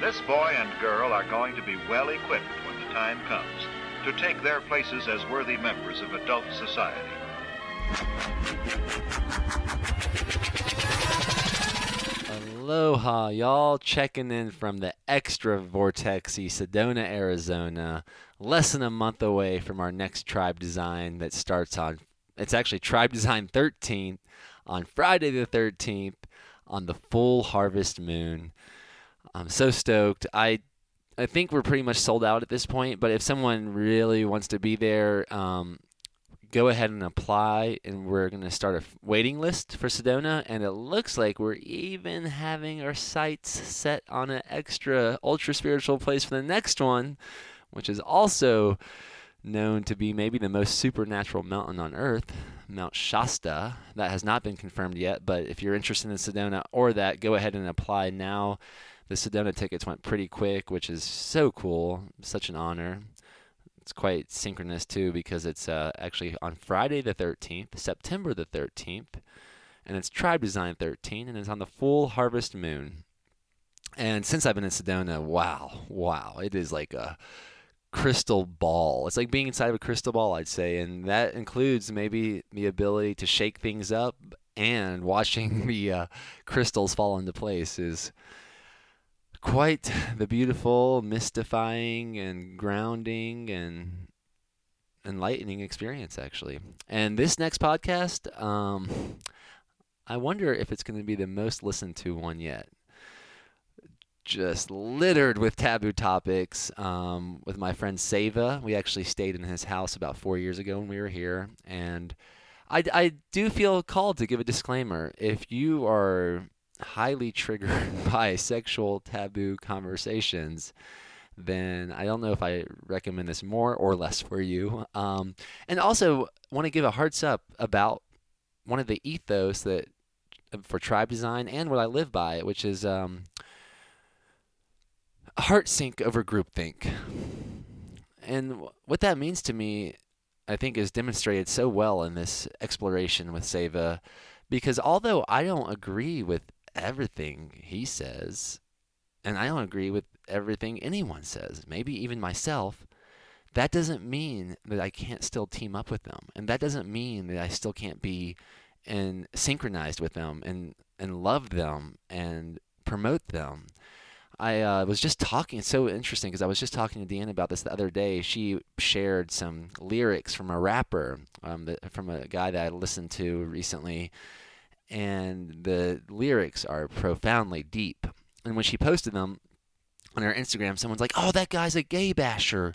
This boy and girl are going to be well equipped when the time comes to take their places as worthy members of adult society. Aloha, y'all. Checking in from the extra vortexy Sedona, Arizona. Less than a month away from our next tribe design that starts on, it's actually Tribe Design 13th on Friday the 13th on the full harvest moon. I'm so stoked. I I think we're pretty much sold out at this point, but if someone really wants to be there, um, go ahead and apply, and we're going to start a waiting list for Sedona. And it looks like we're even having our sights set on an extra ultra spiritual place for the next one, which is also known to be maybe the most supernatural mountain on earth, Mount Shasta. That has not been confirmed yet, but if you're interested in Sedona or that, go ahead and apply now. The Sedona tickets went pretty quick, which is so cool. Such an honor. It's quite synchronous too because it's uh, actually on Friday the 13th, September the 13th, and it's Tribe Design 13, and it's on the full harvest moon. And since I've been in Sedona, wow, wow, it is like a crystal ball. It's like being inside of a crystal ball, I'd say, and that includes maybe the ability to shake things up and watching the uh, crystals fall into place is quite the beautiful, mystifying, and grounding and enlightening experience, actually. And this next podcast, um, I wonder if it's going to be the most listened to one yet. Just littered with taboo topics um, with my friend Seva. We actually stayed in his house about four years ago when we were here. And I, I do feel called to give a disclaimer. If you are highly triggered by sexual taboo conversations, then I don't know if I recommend this more or less for you. Um, and also want to give a hearts up about one of the ethos that for tribe design and what I live by, which is um, heart sync over groupthink. And what that means to me, I think, is demonstrated so well in this exploration with Seva, because although I don't agree with everything he says, and I don't agree with everything anyone says, maybe even myself, that doesn't mean that I can't still team up with them. And that doesn't mean that I still can't be and synchronized with them and, and love them and promote them. I uh, was just talking. It's so interesting because I was just talking to Deanna about this the other day. She shared some lyrics from a rapper, um, that, from a guy that I listened to recently, and the lyrics are profoundly deep. And when she posted them on her Instagram, someone's like, "Oh, that guy's a gay basher."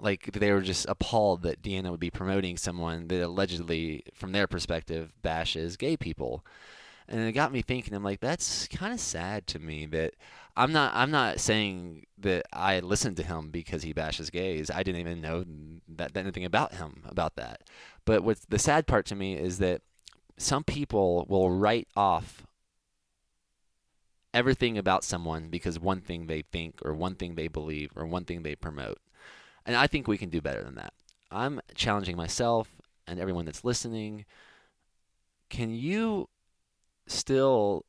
Like they were just appalled that Deanna would be promoting someone that allegedly, from their perspective, bashes gay people. And it got me thinking. I'm like, that's kind of sad to me that I'm not. I'm not saying that I listened to him because he bashes gays. I didn't even know that, that anything about him about that. But what's the sad part to me is that some people will write off everything about someone because one thing they think or one thing they believe or one thing they promote. And I think we can do better than that. I'm challenging myself and everyone that's listening. Can you still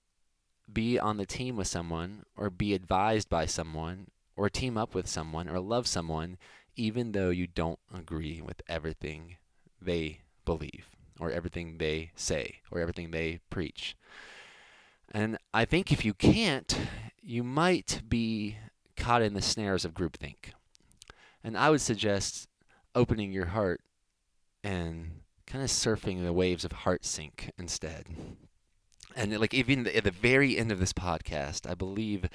be on the team with someone or be advised by someone or team up with someone or love someone even though you don't agree with everything they believe? Or everything they say or everything they preach. And I think if you can't, you might be caught in the snares of groupthink. And I would suggest opening your heart and kind of surfing the waves of heart sync instead. And like even at the very end of this podcast, I believe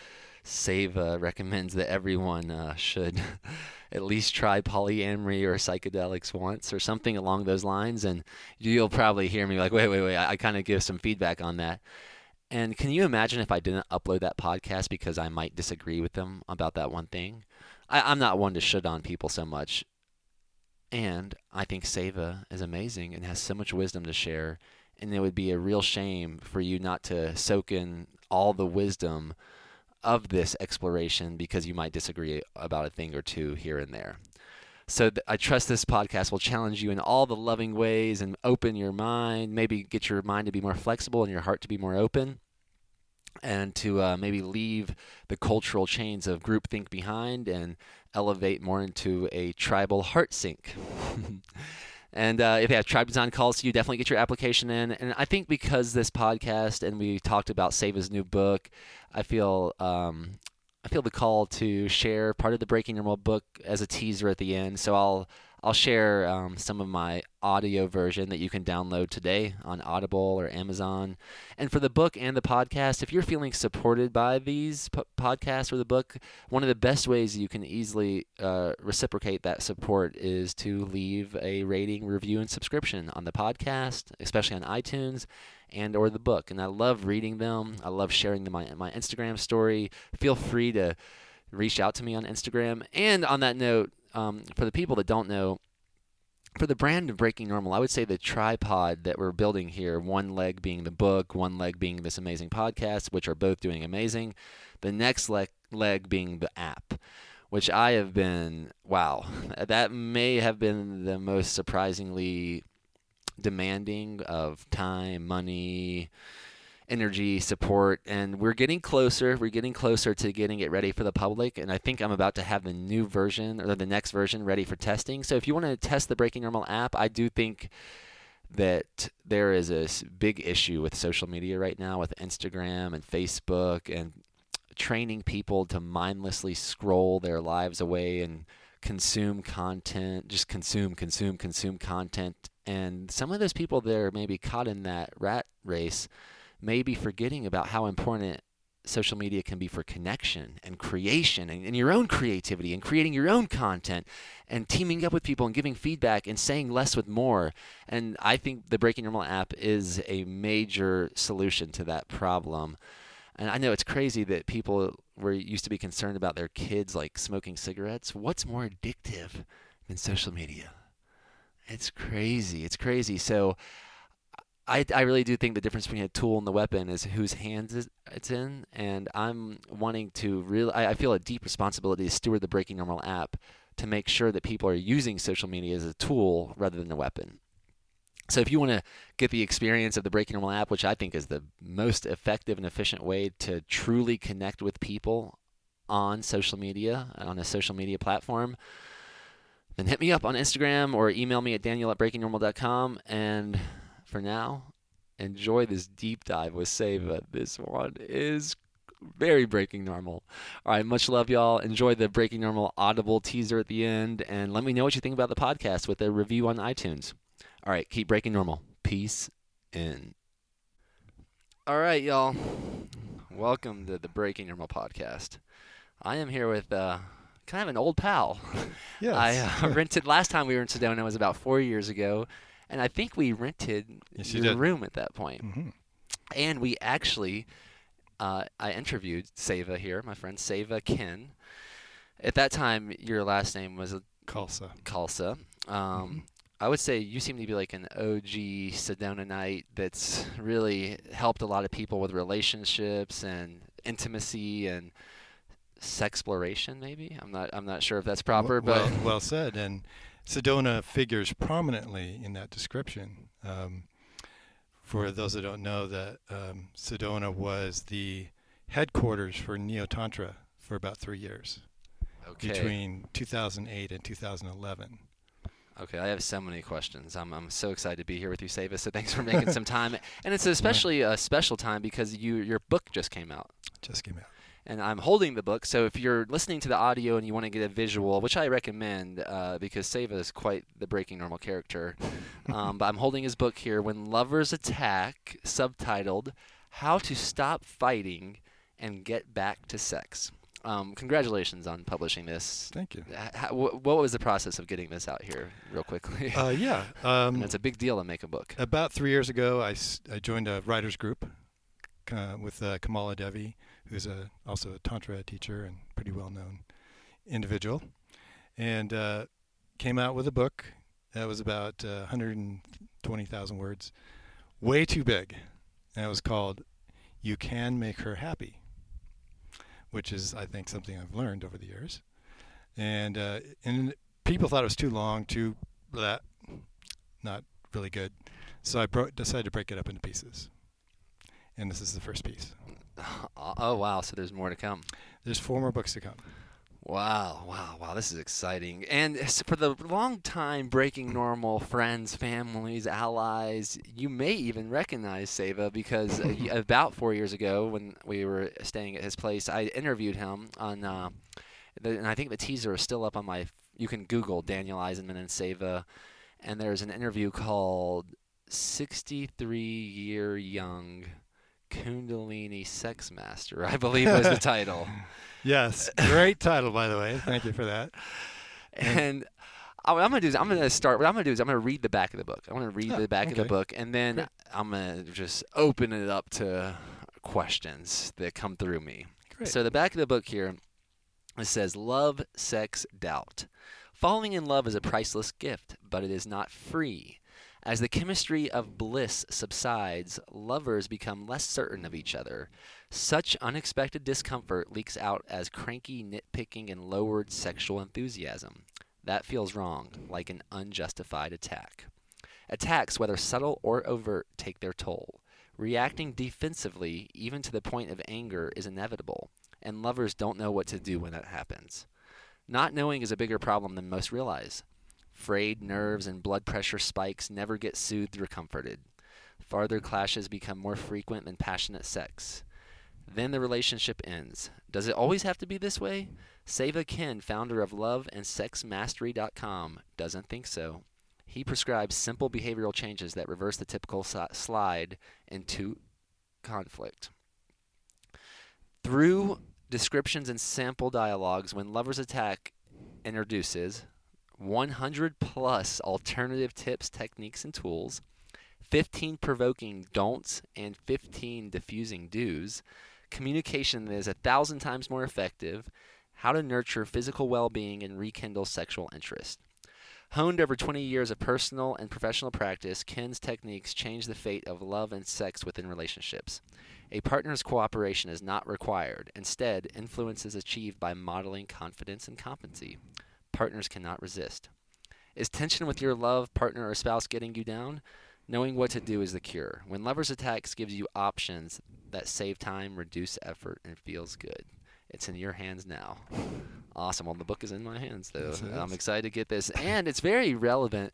Seva recommends that everyone uh, should at least try polyamory or psychedelics once or something along those lines. And you'll probably hear me like, wait, wait, wait. I, I kind of give some feedback on that. And can you imagine if I didn't upload that podcast because I might disagree with them about that one thing? I, am not one to shit on people so much. And I think Seva is amazing and has so much wisdom to share. And it would be a real shame for you not to soak in all the wisdom of this exploration because you might disagree about a thing or two here and there. So th- I trust this podcast will challenge you in all the loving ways and open your mind, maybe get your mind to be more flexible and your heart to be more open. and to uh, maybe leave the cultural chains of groupthink behind and elevate more into a tribal heart sync. and uh, if you have tribe design calls you, definitely get your application in. And I think because this podcast and we talked about Seva's new book, I feel um, I feel the call to share part of the Breaking Normal book as a teaser at the end. So I'll I'll share um, some of my audio version that you can download today on Audible or Amazon. And for the book and the podcast, if you're feeling supported by these po- podcasts or the book, one of the best ways you can easily uh, reciprocate that support is to leave a rating, review, and subscription on the podcast, especially on iTunes and or the book. And I love reading them. I love sharing them on my Instagram story. Feel free to reach out to me on Instagram. And on that note, um, for the people that don't know, for the brand of Breaking Normal, I would say the tripod that we're building here, one leg being the book, one leg being this amazing podcast, which are both doing amazing, the next leg, leg being the app, which I have been, wow, that may have been the most surprisingly demanding of time, money, energy, support, and we're getting closer. We're getting closer to getting it ready for the public, and I think I'm about to have the new version or the next version ready for testing. So if you want to test the Breaking Normal app, I do think that there is a big issue with social media right now with Instagram and Facebook and training people to mindlessly scroll their lives away and consume content, just consume, consume, consume content. And some of those people that are maybe caught in that rat race may be forgetting about how important social media can be for connection and creation and, and, your own creativity and creating your own content and teaming up with people and giving feedback and saying less with more. And I think the Breaking Normal app is a major solution to that problem. And I know it's crazy that people were used to be concerned about their kids like smoking cigarettes. What's more addictive than social media? It's crazy. It's crazy. So I, I really do think the difference between a tool and the weapon is whose hands it's in, and I'm wanting to really. I, I feel a deep responsibility to steward the Breaking Normal app to make sure that people are using social media as a tool rather than a weapon. So if you want to get the experience of the Breaking Normal app, which I think is the most effective and efficient way to truly connect with people on social media, on a social media platform, then hit me up on Instagram or email me at daniel at breakingnormal.com and for now, enjoy this deep dive with Seva. This one is very breaking normal. All right, much love, y'all. Enjoy the breaking normal audible teaser at the end, and let me know what you think about the podcast with a review on iTunes. All right, keep breaking normal. Peace in. All right, y'all. Welcome to the Breaking Normal podcast. I am here with uh, kind of an old pal. Yes. I uh, rented last time we were in Sedona was about four years ago and I think we rented yes, your did. room at that point. Mm-hmm. And we actually, uh, I interviewed Seva here, my friend Seva Kenn. At that time, your last name was Kalsa. Khalsa. Um, mm-hmm. I would say you seem to be like an OG Sedona Sedonanite that's really helped a lot of people with relationships and intimacy and sexploration. Maybe I'm not. I'm not sure if that's proper, well, but well, well said. And Sedona figures prominently in that description. Um, for those that don't know, that um, Sedona was the headquarters for Neo Tantra for about three years, okay. between 2008 and 2011. Okay, I have so many questions. I'm I'm so excited to be here with you, Seva. So thanks for making some time. And it's especially a special time because you your book just came out. Just came out and I'm holding the book. So if you're listening to the audio and you want to get a visual, which I recommend uh, because Seva is quite the breaking normal character, um, but I'm holding his book here, When Lovers Attack, subtitled How to Stop Fighting and Get Back to Sex. Um, congratulations on publishing this. Thank you. How, what was the process of getting this out here, real quickly? Uh, yeah, um, it's a big deal to make a book. About three years ago, I, I joined a writers group uh, with uh, Kamala Devi, who's a, also a Tantra teacher and pretty well known individual, and uh, came out with a book that was about 120,000 uh, words, way too big. And it was called You Can Make Her Happy, which is, I think, something I've learned over the years. And, uh, and people thought it was too long, too that, not really good. So I bro- decided to break it up into pieces and this is the first piece. Oh wow! So there's more to come. There's four more books to come. Wow, wow, wow, this is exciting. And for the long time breaking normal friends, families, allies, you may even recognize Seva because uh, about four years ago when we were staying at his place, I interviewed him on, uh, the, and I think the teaser is still up on my, you can Google Daniel Eisenman and Seva, and there's an interview called 63 Year Young Kundalini Sex Master, I believe was the title. Yes, great title, by the way. Thank you for that. And what I'm gonna do is I'm gonna start. What I'm gonna do is I'm gonna read the back of the book. I'm gonna read Oh, the back of the book, and then Great. I'm gonna just open it up to questions that come through me. Great. So the back of the book here, it says love, sex, doubt. Falling in love is a priceless gift, but it is not free. As the chemistry of bliss subsides, lovers become less certain of each other. Such unexpected discomfort leaks out as cranky nitpicking and lowered sexual enthusiasm. That feels wrong, like an unjustified attack. Attacks, whether subtle or overt, take their toll. Reacting defensively, even to the point of anger, is inevitable, and lovers don't know what to do when that happens. Not knowing is a bigger problem than most realize. Frayed nerves and blood pressure spikes never get soothed or comforted. Farther clashes become more frequent than passionate sex. Then the relationship ends. Does it always have to be this way? Seva Kenn, founder of loveandsexmastery.com, doesn't think so. He prescribes simple behavioral changes that reverse the typical slide into conflict. Through descriptions and sample dialogues, when lovers attack introduces 100 plus alternative tips, techniques, and tools, 15 provoking don'ts, and 15 diffusing do's. Communication that is a thousand times more effective. How to nurture physical well being and rekindle sexual interest. Honed over 20 years of personal and professional practice, Kenn's techniques change the fate of love and sex within relationships. A partner's cooperation is not required. Instead, influence is achieved by modeling confidence and competency. Partners cannot resist. Is tension with your love, partner, or spouse getting you down? Knowing what to do is the cure. When lovers attacks gives you options that save time, reduce effort, and feels good. It's in your hands now. Awesome. Well, the book is in my hands, though. Yes, I'm excited to get this, and it's very relevant.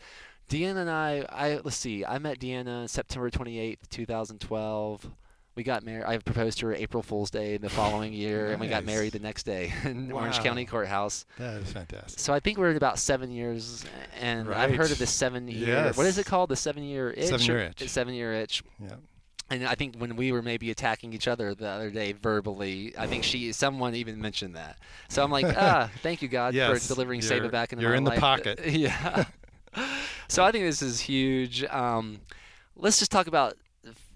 Deanna and I, I let's see. I met Deanna September 28th, 2012. We got married. I proposed to her April Fool's Day the following year, and we got married the next day in Orange County Courthouse. That is fantastic. So I think we're at about seven years, and I've heard of Right. the seven year. What is it called? The seven year itch. Seven-year itch. Seven year itch. Yeah. And I think when we were maybe attacking each other the other day verbally, I think she, someone even mentioned that. So I'm like, ah, thank you God Yes, for delivering you're- It back into you're my in the life. pocket. yeah. so I think this is huge. Um, let's just talk about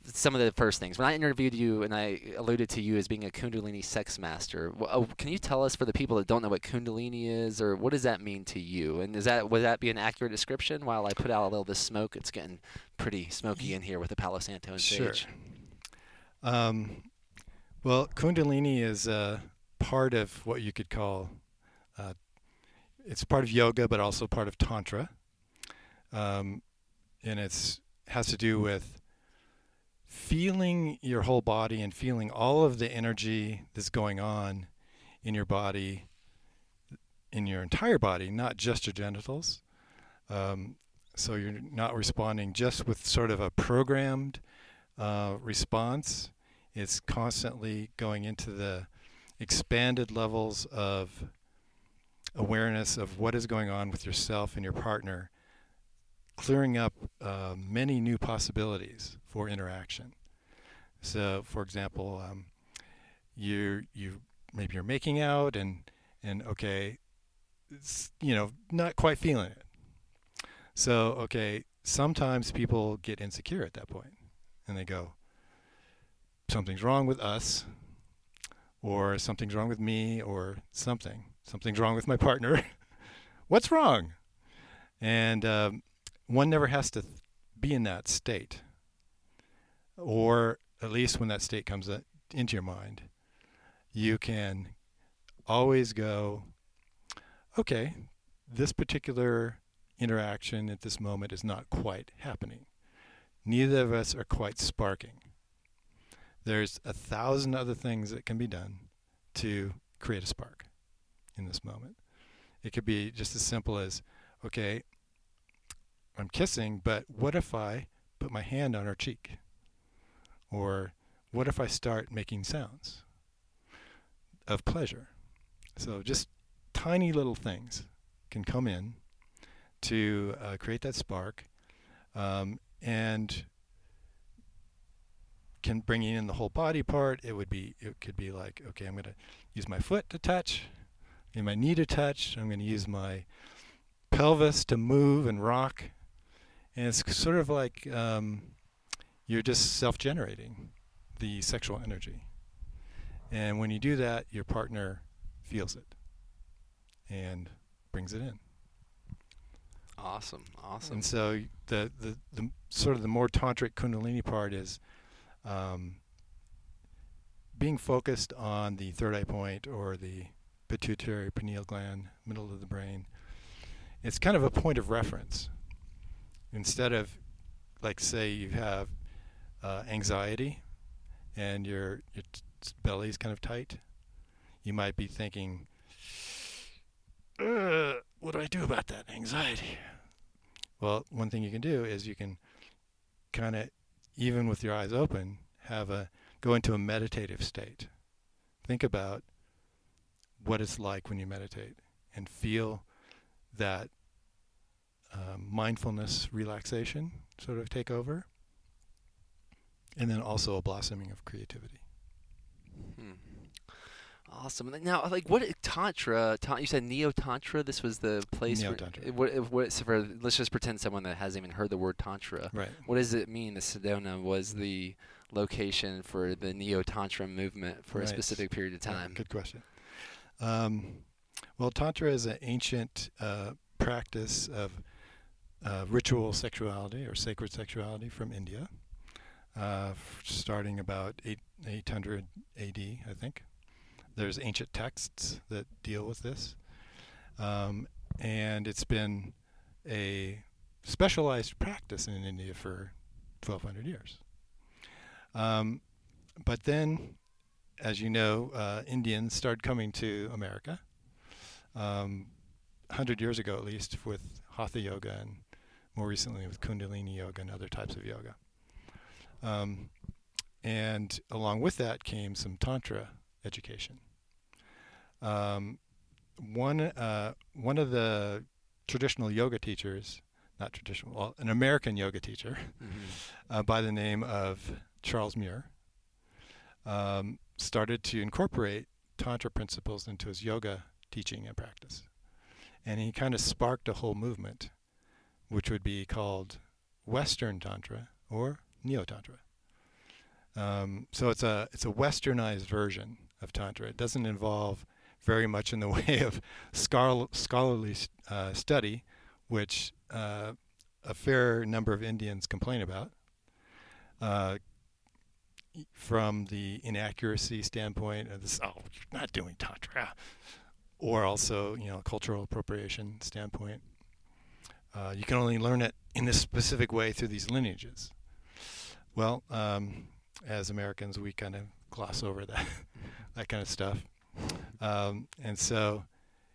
some of the first things. When I interviewed you and I alluded to you as being a Kundalini sex master, wh- oh, can you tell us for the people that don't know what Kundalini is, or what does that mean to you? And is that would that be an accurate description? While I put out a little this smoke, it's getting pretty smoky in here with the Palo Santo and Sure. sage. Um, well, Kundalini is uh, part of what you could call, uh, it's part of yoga, but also part of Tantra. Um, and it's has to do with feeling your whole body and feeling all of the energy that's going on in your body, in your entire body, not just your genitals. Um, so you're not responding just with sort of a programmed uh, response. It's constantly going into the expanded levels of awareness of what is going on with yourself and your partner, clearing up uh, many new possibilities for interaction. So, for example, um, you you maybe you're making out and and okay, you know, not quite feeling it. So, okay, sometimes people get insecure at that point and they go, something's wrong with us, or something's wrong with me, or something. Something's wrong with my partner. What's wrong? And um, one never has to be in that state, or at least when that state comes uh, into your mind, you can always go, okay, this particular interaction at this moment is not quite happening. Neither of us are quite sparking. there's a thousand other things that can be done to create a spark in this moment. It could be just as simple as, okay, I'm kissing, but what if I put my hand on her cheek? Or what if I start making sounds of pleasure? So just tiny little things can come in to uh, create that spark um, and can bring in the whole body part. It would be it could be like okay, I'm going to use my foot to touch, and my knee to touch. I'm going to use my pelvis to move and rock, and it's sort of like um, you're just self-generating the sexual energy. And when you do that, your partner feels it and brings it in. Awesome, awesome. And so the, the, the sort of the more tantric kundalini part is um, being focused on the third eye point or the pituitary pineal gland, middle of the brain. It's kind of a point of reference. Instead of, like, say you have uh, anxiety and your your belly is kind of tight, you might be thinking, "What do I do about that anxiety?" Well, one thing you can do is you can kind of, even with your eyes open, have a go into a meditative state. Think about what it's like when you meditate and feel that um, mindfulness relaxation sort of take over and then also a blossoming of creativity. Hmm. Awesome. Now, like, what tantra? Ta- you said neo tantra. This was the place. Neo-tantra. For, what, what, so for, let's just pretend someone that hasn't even heard the word tantra. Right. What does it mean? The Sedona was the location for the neo tantra movement for a specific period of Yeah, time. good question. Um, well, Tantra is an ancient uh, practice of uh, ritual sexuality or sacred sexuality from India, uh, starting about eight, 800 AD, I think. There's ancient texts that deal with this. Um, and it's been a specialized practice in India for 1,200 years. Um, but then as you know, uh, Indians started coming to America um, 100 years ago at least with Hatha Yoga and more recently with Kundalini Yoga and other types of yoga. Um, and along with that came some Tantra education. Um, one, uh, one of the traditional yoga teachers, not traditional, well, an American yoga teacher Mhm. uh, by the name of Charles Muir, um, started to incorporate Tantra principles into his yoga teaching and practice. And he kind of sparked a whole movement, which would be called Western Tantra or Neo Tantra. Um, so it's a it's a westernized version of Tantra. It doesn't involve very much in the way of scholar, scholarly uh, study, which uh, a fair number of Indians complain about. Uh, from the inaccuracy standpoint of this, oh, you're not doing tantra, or also you know cultural appropriation standpoint. Uh, you can only learn it in this specific way through these lineages. Well, um, as Americans, we kind of gloss over that that kind of stuff, um, and so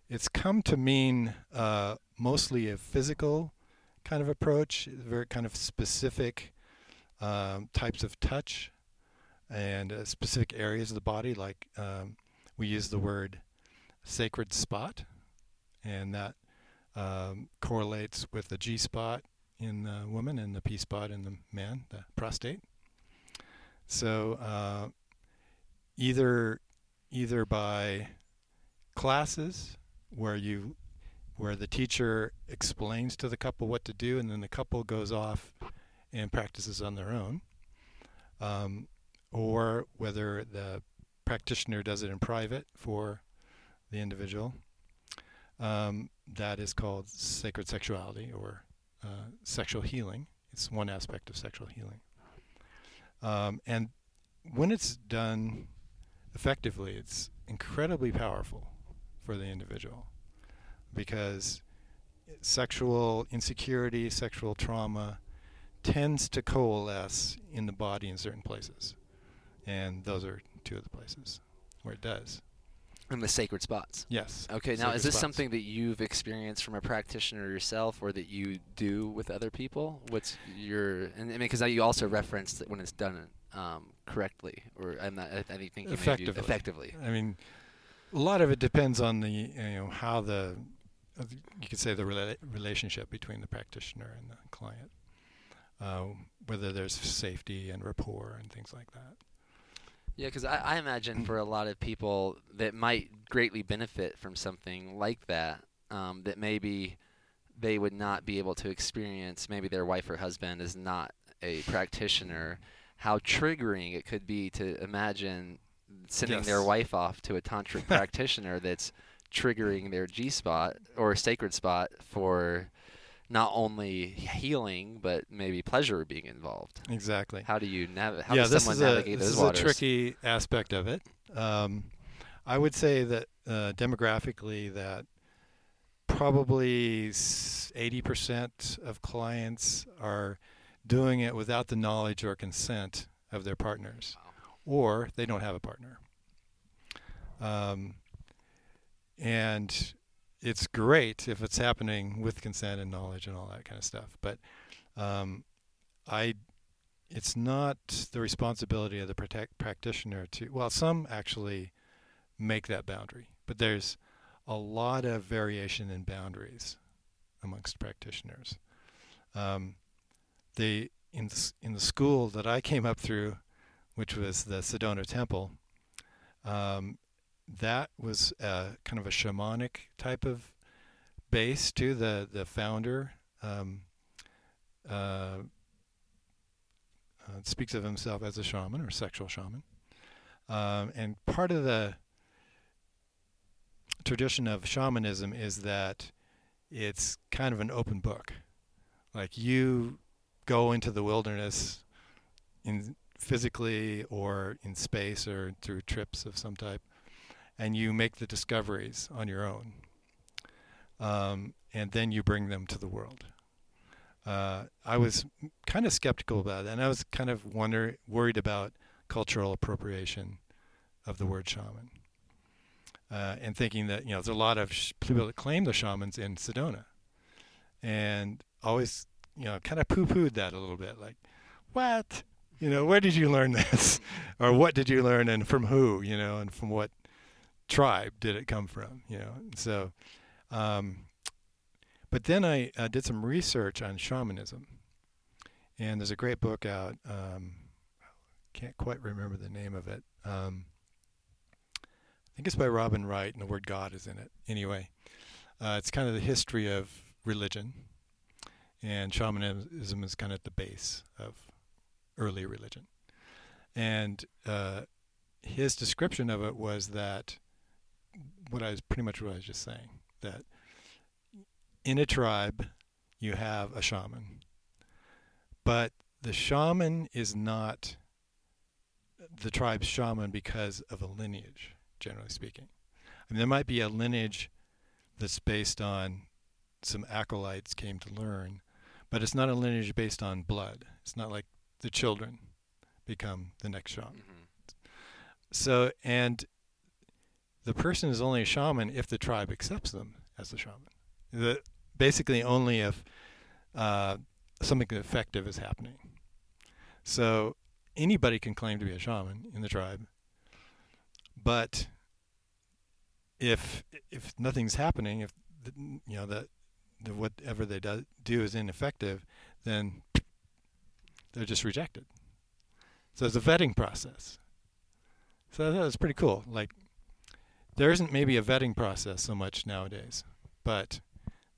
it's come to mean uh, mostly a physical kind of approach, very kind of specific um, types of touch and uh, specific areas of the body. Like um, we use the word sacred spot, and that um, correlates with the G spot in the woman and the P spot in the man, the prostate. So uh, either either by classes where you where the teacher explains to the couple what to do and then the couple goes off and practices on their own um, or whether the practitioner does it in private for the individual. Um, that is called sacred sexuality or uh, sexual healing. It's one aspect of sexual healing. Um, and when it's done effectively, it's incredibly powerful for the individual because sexual insecurity, sexual trauma tends to coalesce in the body in certain places and those are two of the places where it does. And the sacred spots. Yes. Okay, now sacred is this spots. something that you've experienced from a practitioner yourself, or that you do with other people? What's your? And I mean, because you also referenced that when it's done um, correctly, or I'm not. I, I think maybe Effectively. effectively. I mean, a lot of it depends on the you know how the you could say the rela- relationship between the practitioner and the client, uh, whether there's safety and rapport and things like that. Yeah, because I, I imagine for a lot of people that might greatly benefit from something like that, um, that maybe they would not be able to experience. Maybe their wife or husband is not a practitioner. How triggering it could be to imagine sending their wife off to a tantric practitioner that's triggering their G spot or sacred spot for not only healing but maybe pleasure being involved. Exactly. How do you nav- How yeah, does this someone is a navigate this those is waters? a tricky aspect of it. Um, I would say that uh, demographically, that probably eighty percent of clients are doing it without the knowledge or consent of their partners, or they don't have a partner. Um, and it's great if it's happening with consent and knowledge and all that kind of stuff. But um, I it's not the responsibility of the protect practitioner to well some actually make that boundary but there's a lot of variation in boundaries amongst practitioners um, in the, in the school that I came up through which was the Sedona Temple um, that was uh, kind of a shamanic type of base to the the founder um, uh, uh, speaks of himself as a shaman or sexual shaman. Um, and part of the tradition of shamanism is that it's kind of an open book. Like you go into the wilderness in physically or in space or through trips of some type, and you make the discoveries on your own. Um, and then you bring them to the world. Uh, I was kind of skeptical about that, and I was kind of wonder worried about cultural appropriation of the word shaman, uh, and thinking that you know there's a lot of sh- people that claim they're shamans in Sedona, and always you know kind of poo-pooed that a little bit, like what you know where did you learn this, or what did you learn and from who you know and from what tribe did it come from you know so. Um, but then I uh, did some research on shamanism, and there's a great book out. Um, can't quite remember the name of it. Um, I think it's by Robin Wright, and the word God is in it. Anyway, uh, it's kind of the history of religion, and shamanism is kind of at the base of early religion. And uh, his description of it was that what I was pretty much what I was just saying that in a tribe you have a shaman, but the shaman is not the tribe's shaman because of a lineage, generally speaking. I mean, there might be a lineage that's based on some acolytes came to learn, but it's not a lineage based on blood. It's not like the children become the next shaman. Mhm. So, and the person is only a shaman if the tribe accepts them as a shaman. The, basically, only if uh, something effective is happening. So, anybody can claim to be a shaman in the tribe, but if if nothing's happening, if the, you know that the, whatever they do, do is ineffective, then they're just rejected. So it's a vetting process. So that was pretty cool. Like there isn't maybe a vetting process so much nowadays, but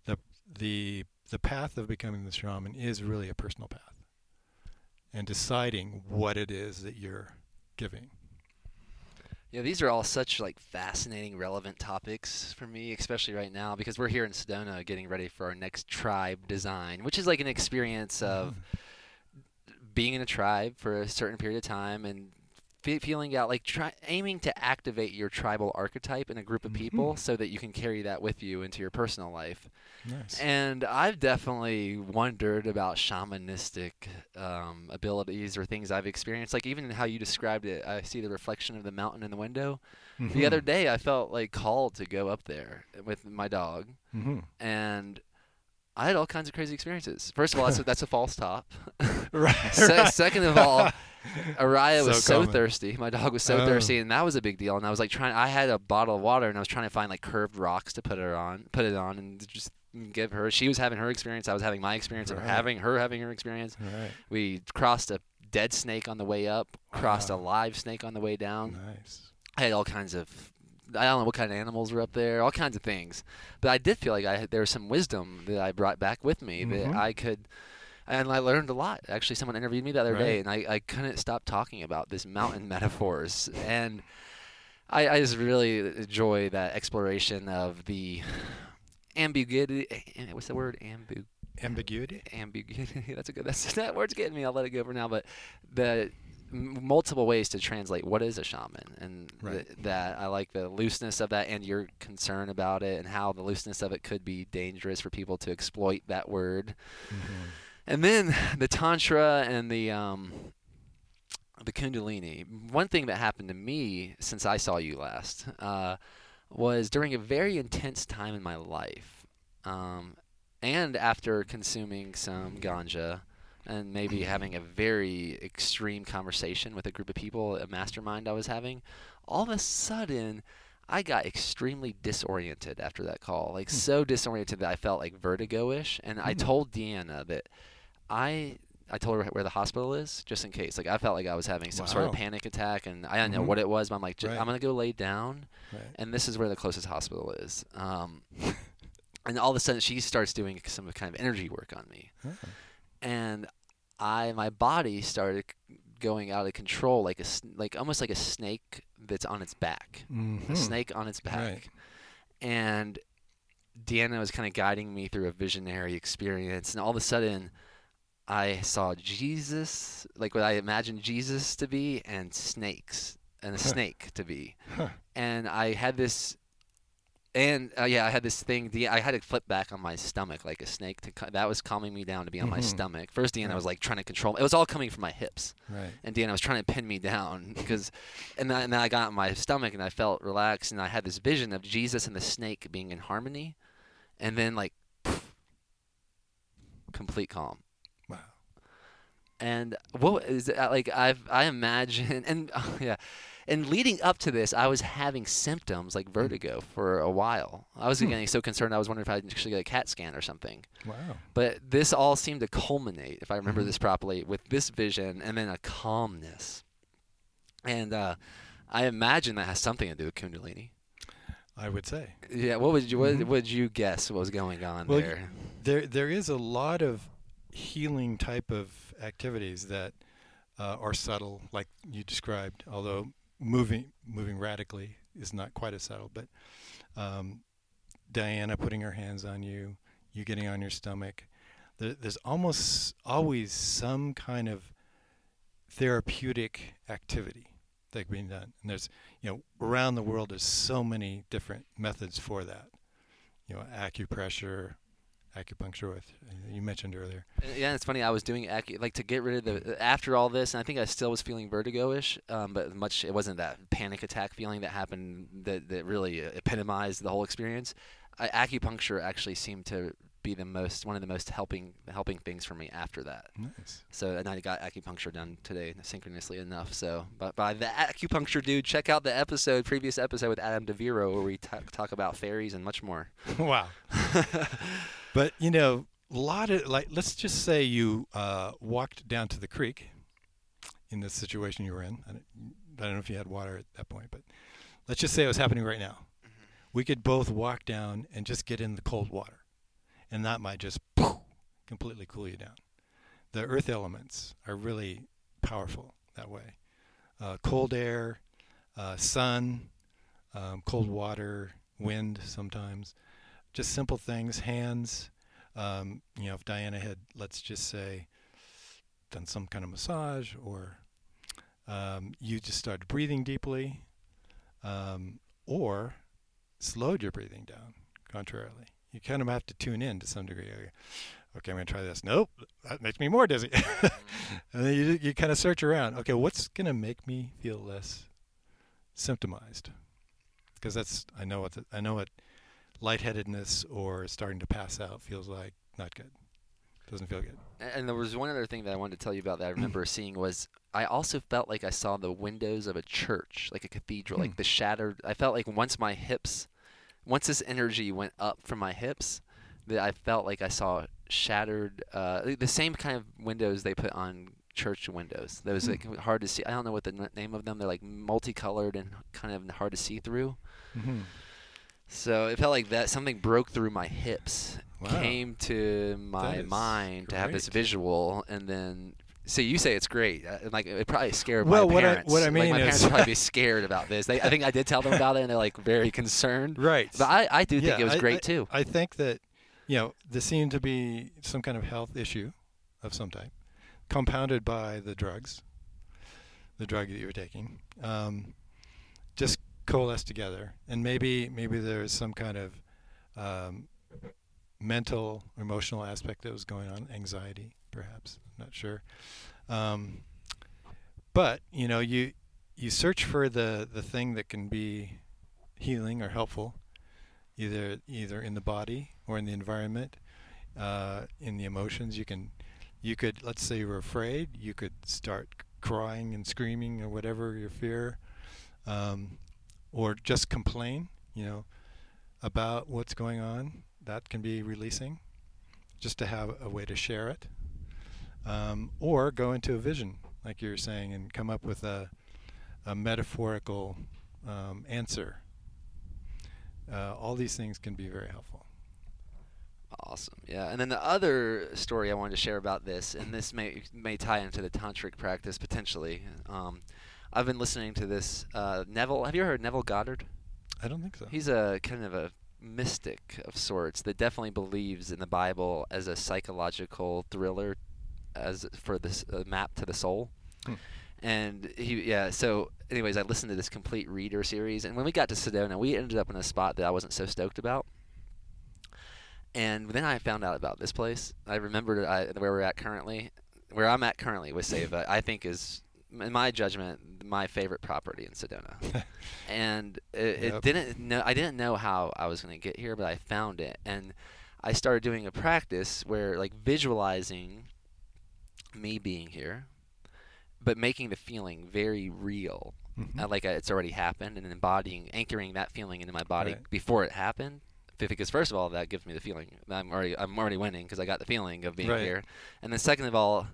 the the the path of becoming the shaman is really a personal path. And deciding what it is that you're giving. Yeah, these are all such like fascinating, relevant topics for me, especially right now because we're here in Sedona getting ready for our next tribe design, which is like an experience of mm-hmm. being in a tribe for a certain period of time and feeling out like try aiming to activate your tribal archetype in a group of people Mhm. so that you can carry that with you into your personal life. Nice. And I've definitely wondered about shamanistic um, abilities or things I've experienced. Like even how you described it, I see the reflection of the mountain in the window. The other day, I felt like called to go up there with my dog, hmm and I had all kinds of crazy experiences. First of all, that's a, that's a false top. right. Se- right. second of all, Araya was So thirsty. My dog was so Oh. thirsty, and that was a big deal. And I was like trying. I had a bottle of water, and I was trying to find like curved rocks to put her on, put it on, and just give her. She was having her experience. I was having my experience of Right. having her having her experience. right. We crossed a dead snake on the way up, crossed a live snake on the way down. Nice. I had all kinds of. I don't know what kind of animals were up there, all kinds of things. But I did feel like I there was some wisdom that I brought back with me Mhm. that I could, and I learned a lot. Actually, someone interviewed me the other day, and I, I couldn't stop talking about this mountain metaphors. And I, I just really enjoy that exploration of the ambiguity. eh, What's the word? Ambu Ambiguity. ambiguity. That's a good. That's that word's getting me. I'll let it go for now. But the multiple ways to translate what is a shaman, and Right. th- that I like the looseness of that, and your concern about it, and how the looseness of it could be dangerous for people to exploit that word. Mhm. And then the tantra and the um, the kundalini. One thing that happened to me since I saw you last uh, was during a very intense time in my life, um, and after consuming some ganja and maybe having a very extreme conversation with a group of people, a mastermind I was having, all of a sudden. I got extremely disoriented after that call, like Hmm. so disoriented that I felt like vertigo-ish. And I Hmm. told Deanna that I I told her where the hospital is, just in case. Like I felt like I was having some sort of panic attack, and I didn't know Mhm. what it was. But I'm like, "J- Right. I'm gonna go lay down, Right. and this is where the closest hospital is. Um, and all of a sudden, she starts doing some kind of energy work on me, Oh. and I my body started going out of control, like a like almost like a snake that's on its back, a Mhm. snake on its back, Right. and Deanna was kind of guiding me through a visionary experience, and all of a sudden, I saw Jesus, like what I imagined Jesus to be, and snakes, and a snake to be, and I had this, and uh, yeah, I had this thing. De- I had to flip back on my stomach like a snake. To that was calming me down to be on my Mhm. stomach. First, Deanna was like trying to control. It was all coming from my hips Right. and Deanna was trying to pin me down because, and then, and then I got on my stomach and I felt relaxed and I had this vision of Jesus and the snake being in harmony, and then like complete calm. And what is it, uh, like I've I imagine and yeah, and leading up to this, I was having symptoms like vertigo for a while. I was Hmm. getting so concerned. I was wondering if I'd actually get a CAT scan or something. Wow. But this all seemed to culminate, if I remember Mhm. this properly, with this vision and then a calmness. And uh, I imagine that has something to do with Kundalini. I would say Yeah, what would you what Mhm. would you guess was going on Well, there? there there is a lot of healing type of activities that uh, are subtle, like you described. Although moving moving radically is not quite as subtle, but um, Diana putting her hands on you, you getting on your stomach. There, there's almost always some kind of therapeutic activity that's being done. And there's, you know, around the world, there's so many different methods for that. You know, acupressure, acupuncture, with you mentioned earlier. Uh, Yeah, it's funny. I was doing acu- like to get rid of the after all this, and I think I still was feeling vertigo-ish, um, but much it wasn't that panic attack feeling that happened that that really uh, epitomized the whole experience. I, acupuncture actually seemed to be the most one of the most helping helping things for me after that. Nice. So and I got acupuncture done today, synchronously enough. So, but by the acupuncture dude, check out the episode, previous episode with Adam DeViro, where we talk talk about fairies and much more. wow. But you know, a lot of like, let's just say you uh, walked down to the creek in this situation you were in. I don't, I don't know if you had water at that point, but let's just say it was happening right now. We could both walk down and just get in the cold water, and that might just poof, completely cool you down. The earth elements are really powerful that way. Uh, cold air, uh, sun, um, cold water, wind sometimes just simple things, hands. Um, you know, if Diana had, let's just say, done some kind of massage or um, you just started breathing deeply, um, or slowed your breathing down. Contrarily, you kind of have to tune in to some degree. Okay, I'm going to try this. Nope, that makes me more dizzy. and then you you kind of search around. Okay, what's going to make me feel less symptomized? Because that's I know what the, I know what lightheadedness or starting to pass out feels like. Not good. Doesn't feel good. And there was one other thing that I wanted to tell you about that I remember seeing was I also felt like I saw the windows of a church, like a cathedral, Hmm. like the shattered. I felt like once my hips, once this energy went up from my hips, that I felt like I saw shattered, uh, the same kind of windows they put on church windows. Those Hmm. like hard to see. I don't know what the n- name of them. They're like multicolored and kind of hard to see through. hmm So it felt like that something broke through my hips, Wow. came to my mind to have this visual, and then. So you say it's great, uh, like it probably scared Well, my what I- what I like mean my parents is- would probably be scared about this. They, I think I did tell them about it, and they're like very concerned. Right. But I, I do think it was I- great I- too. I think that, you know, there seemed to be some kind of health issue of some type, compounded by the drugs, the drug that you were taking, um, just coalesced together, and maybe maybe there was some kind of um, mental, or emotional aspect that was going on, anxiety, perhaps. I'm not sure. Um, but you know, you you search for the the thing that can be healing or helpful either either in the body or in the environment, uh, in the emotions. You can, you could let's say you're afraid, you could start crying and screaming or whatever your fear, um, or just complain. You know, about what's going on. That can be releasing, just to have a way to share it, um, or go into a vision, like you were saying, and come up with a, a metaphorical um, answer uh, all these things can be very helpful. Awesome. Yeah. And then the other story I wanted to share about this, and this may may tie into the tantric practice potentially. Um, I've been listening to this uh, Neville. Have you ever heard Neville Goddard? I don't think so. He's a kind of a mystic of sorts that definitely believes in the Bible as a psychological thriller, as for this uh, map to the soul. Hmm. And he, yeah. So, anyways, I listened to this complete reader series, and when we got to Sedona, we ended up in a spot that I wasn't so stoked about. And then I found out about this place. I remembered I, where we're at currently, where I'm at currently with Seva. I think is, in my judgment, my favorite property in Sedona and it, it didn't know I didn't know how I was going to get here, but I found it, and I started doing a practice where like visualizing me being here, but making the feeling very real, Mhm. uh, like uh, it's already happened, and embodying, anchoring that feeling into my body Right. before it happened. Because first of all, that gives me the feeling that I'm already I'm already winning because I got the feeling of being Right. here, and then second of all.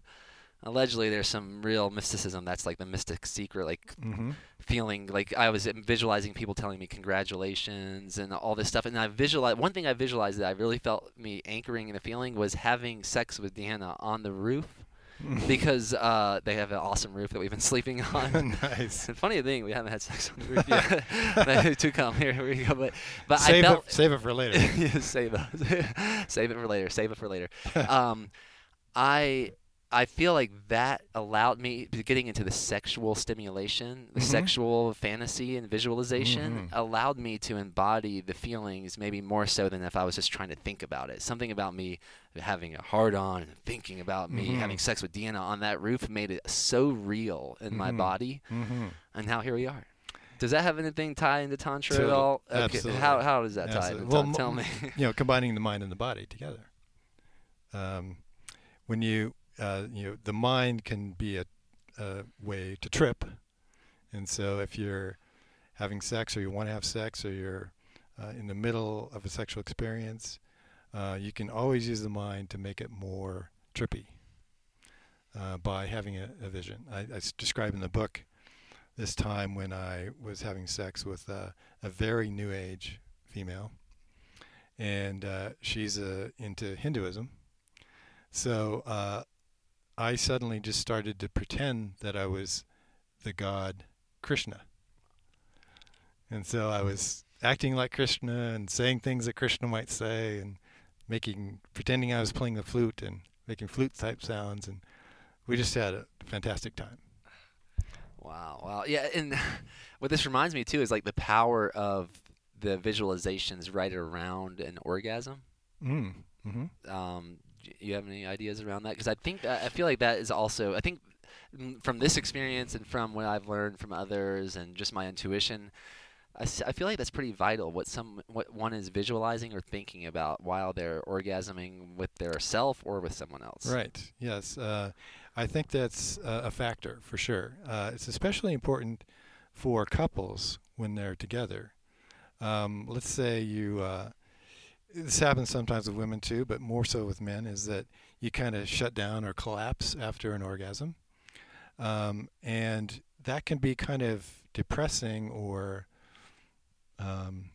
Allegedly, there's some real mysticism. That's like the mystic secret, like Mhm. feeling like I was visualizing people telling me congratulations and all this stuff. And I visualized one thing I visualized that I really felt me anchoring in the feeling was having sex with Deanna on the roof because uh, they have an awesome roof that we've been sleeping on. nice. Funny thing, we haven't had sex on the roof yet. to come here, here we go. But but save I felt it. Save it for later. Save it. save it for later. Save it for later. Um, I I feel like that allowed me getting into the sexual stimulation, the Mhm. sexual fantasy and visualization Mhm. allowed me to embody the feelings maybe more so than if I was just trying to think about it. Something about me having a hard on and thinking about me Mhm. having sex with Deanna on that roof made it so real in my Mhm. body, hmm and now here we are. Does that have anything tie into tantra at all? Absolutely. How how does that tie into Well? Tell me. You know, combining the mind and the body together. Um, when you, uh, you know, the mind can be a, a way to trip, and so if you're having sex or you want to have sex or you're uh, in the middle of a sexual experience, uh, you can always use the mind to make it more trippy uh, by having a, a vision. I describe in the book this time when I was having sex with a very new age female, and uh, she's uh, into Hinduism. So uh, I suddenly just started to pretend that I was the god Krishna. And so I was acting like Krishna and saying things that Krishna might say and making pretending I was playing the flute and making flute type sounds and we just had a fantastic time. Wow. Wow. Yeah. And what this reminds me too is like the power of the visualizations right around an orgasm. Mm. Mm-hmm. Um, you have any ideas around that? Because I think that, I feel like that is also I think mm, from this experience and from what I've learned from others and just my intuition, I, feel like that's pretty vital. What some what one is visualizing or thinking about while they're orgasming with their self or with someone else. Right. Yes. Uh, I think that's uh, a factor for sure. Uh, it's especially important for couples when they're together. Um, let's say you. Uh, this happens sometimes with women too, but more so with men. Is that you kind of shut down or collapse after an orgasm, um, and that can be kind of depressing or um,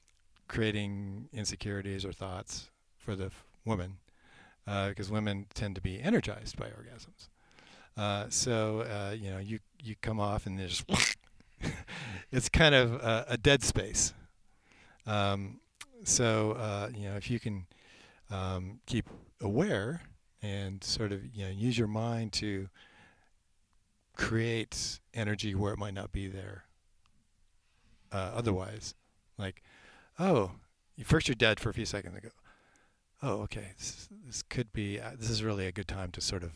creating insecurities or thoughts for the f- woman because women tend to be energized by orgasms. Uh, so uh, you know, you you come off and there's it's kind of a, a dead space. Um, so uh, you know, if you can um, keep aware and sort of you know use your mind to create energy where it might not be there uh, otherwise, like oh, first you're dead for a few seconds and go, oh, okay, this, this could be, uh, this is really a good time to sort of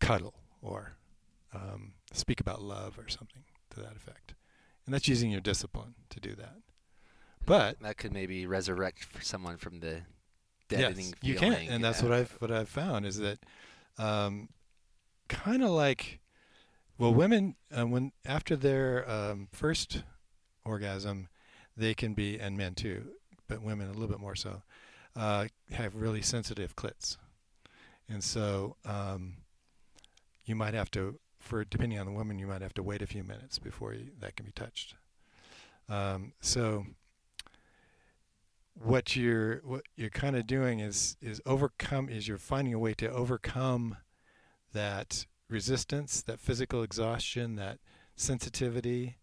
cuddle or um, speak about love or something to that effect. And that's using your discipline to do that. But That could maybe resurrect someone from the deadening yes, you can, and that's what I've what I've found is that um, kind of like, well, women uh, when after their um, first orgasm, they can be, and men too, but women a little bit more so, uh, have really sensitive clits, and so um, you might have to, for depending on the woman, you might have to wait a few minutes before you, that can be touched. Um, so what you're what you're kind of doing is is overcome is you're finding a way to overcome that resistance, that physical exhaustion, that sensitivity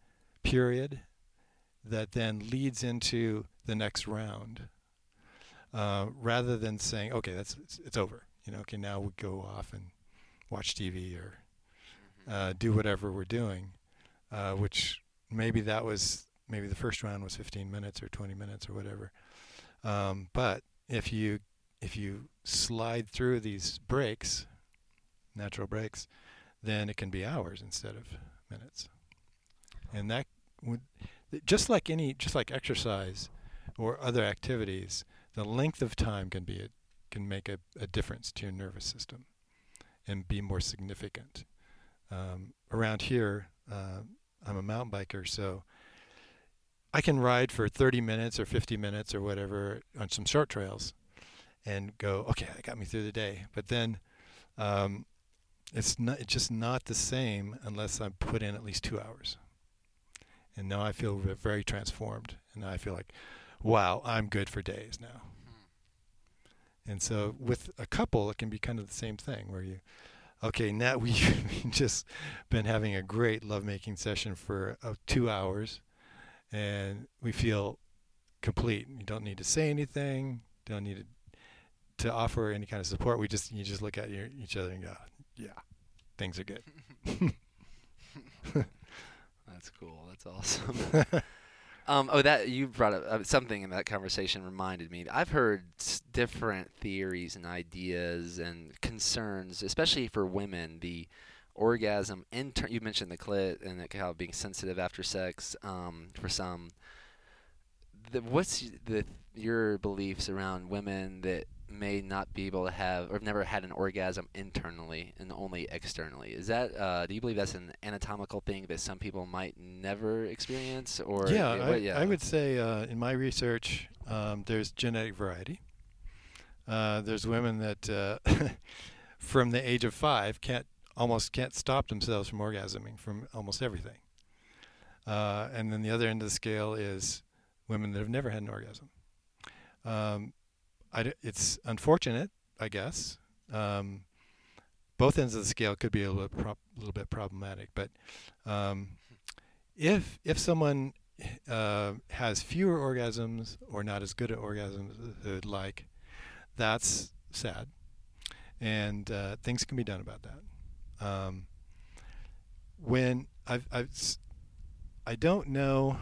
period that then leads into the next round. Uh, rather than saying, okay, that's it's, it's over. You know, okay, now we go off and watch TV or uh, do whatever we're doing, uh, which maybe that was maybe the first round was 15 minutes or 20 minutes or whatever. Um, but if you if you slide through these breaks, natural breaks, then it can be hours instead of minutes. And that would just like any just like exercise or other activities, the length of time can be a, can make a, a difference to your nervous system and be more significant. Um, around here, uh, I'm a mountain biker, so I can ride for 30 minutes or 50 minutes or whatever on some short trails and go, okay, that got me through the day. But then um, it's not it's just not the same unless I put in at least two hours. And now I feel very transformed, and now I feel like, wow, I'm good for days now. And so with a couple, it can be kind of the same thing where you, okay, now we we've just been having a great lovemaking session for uh, two hours, and we feel complete. You don't need to say anything. Don't need to to offer any kind of support. We just you just look at your, each other and go, yeah, things are good. That's cool. That's awesome. um, oh, that you brought up uh, something in that conversation reminded me. I've heard different theories and ideas and concerns, especially for women. The orgasm inter- you mentioned the clit and it, how being sensitive after sex um, for some. The, what's the your beliefs around women that may not be able to have or have never had an orgasm internally and only externally. Is that uh, do you believe that's an anatomical thing that some people might never experience or yeah, what- I, yeah. I would say uh, in my research, um, there's genetic variety. Uh, there's women that uh, from the age of five can't almost can't stop themselves from orgasming from almost everything. Uh, and then the other end of the scale is women that have never had an orgasm. Um, it's unfortunate, I guess. Um, both ends of the scale could be a little, bit prob- little bit problematic, but um, if if someone uh, has fewer orgasms or not as good at orgasms as they'd like, that's sad, and uh, things can be done about that. Um, when I've, I've I don't know.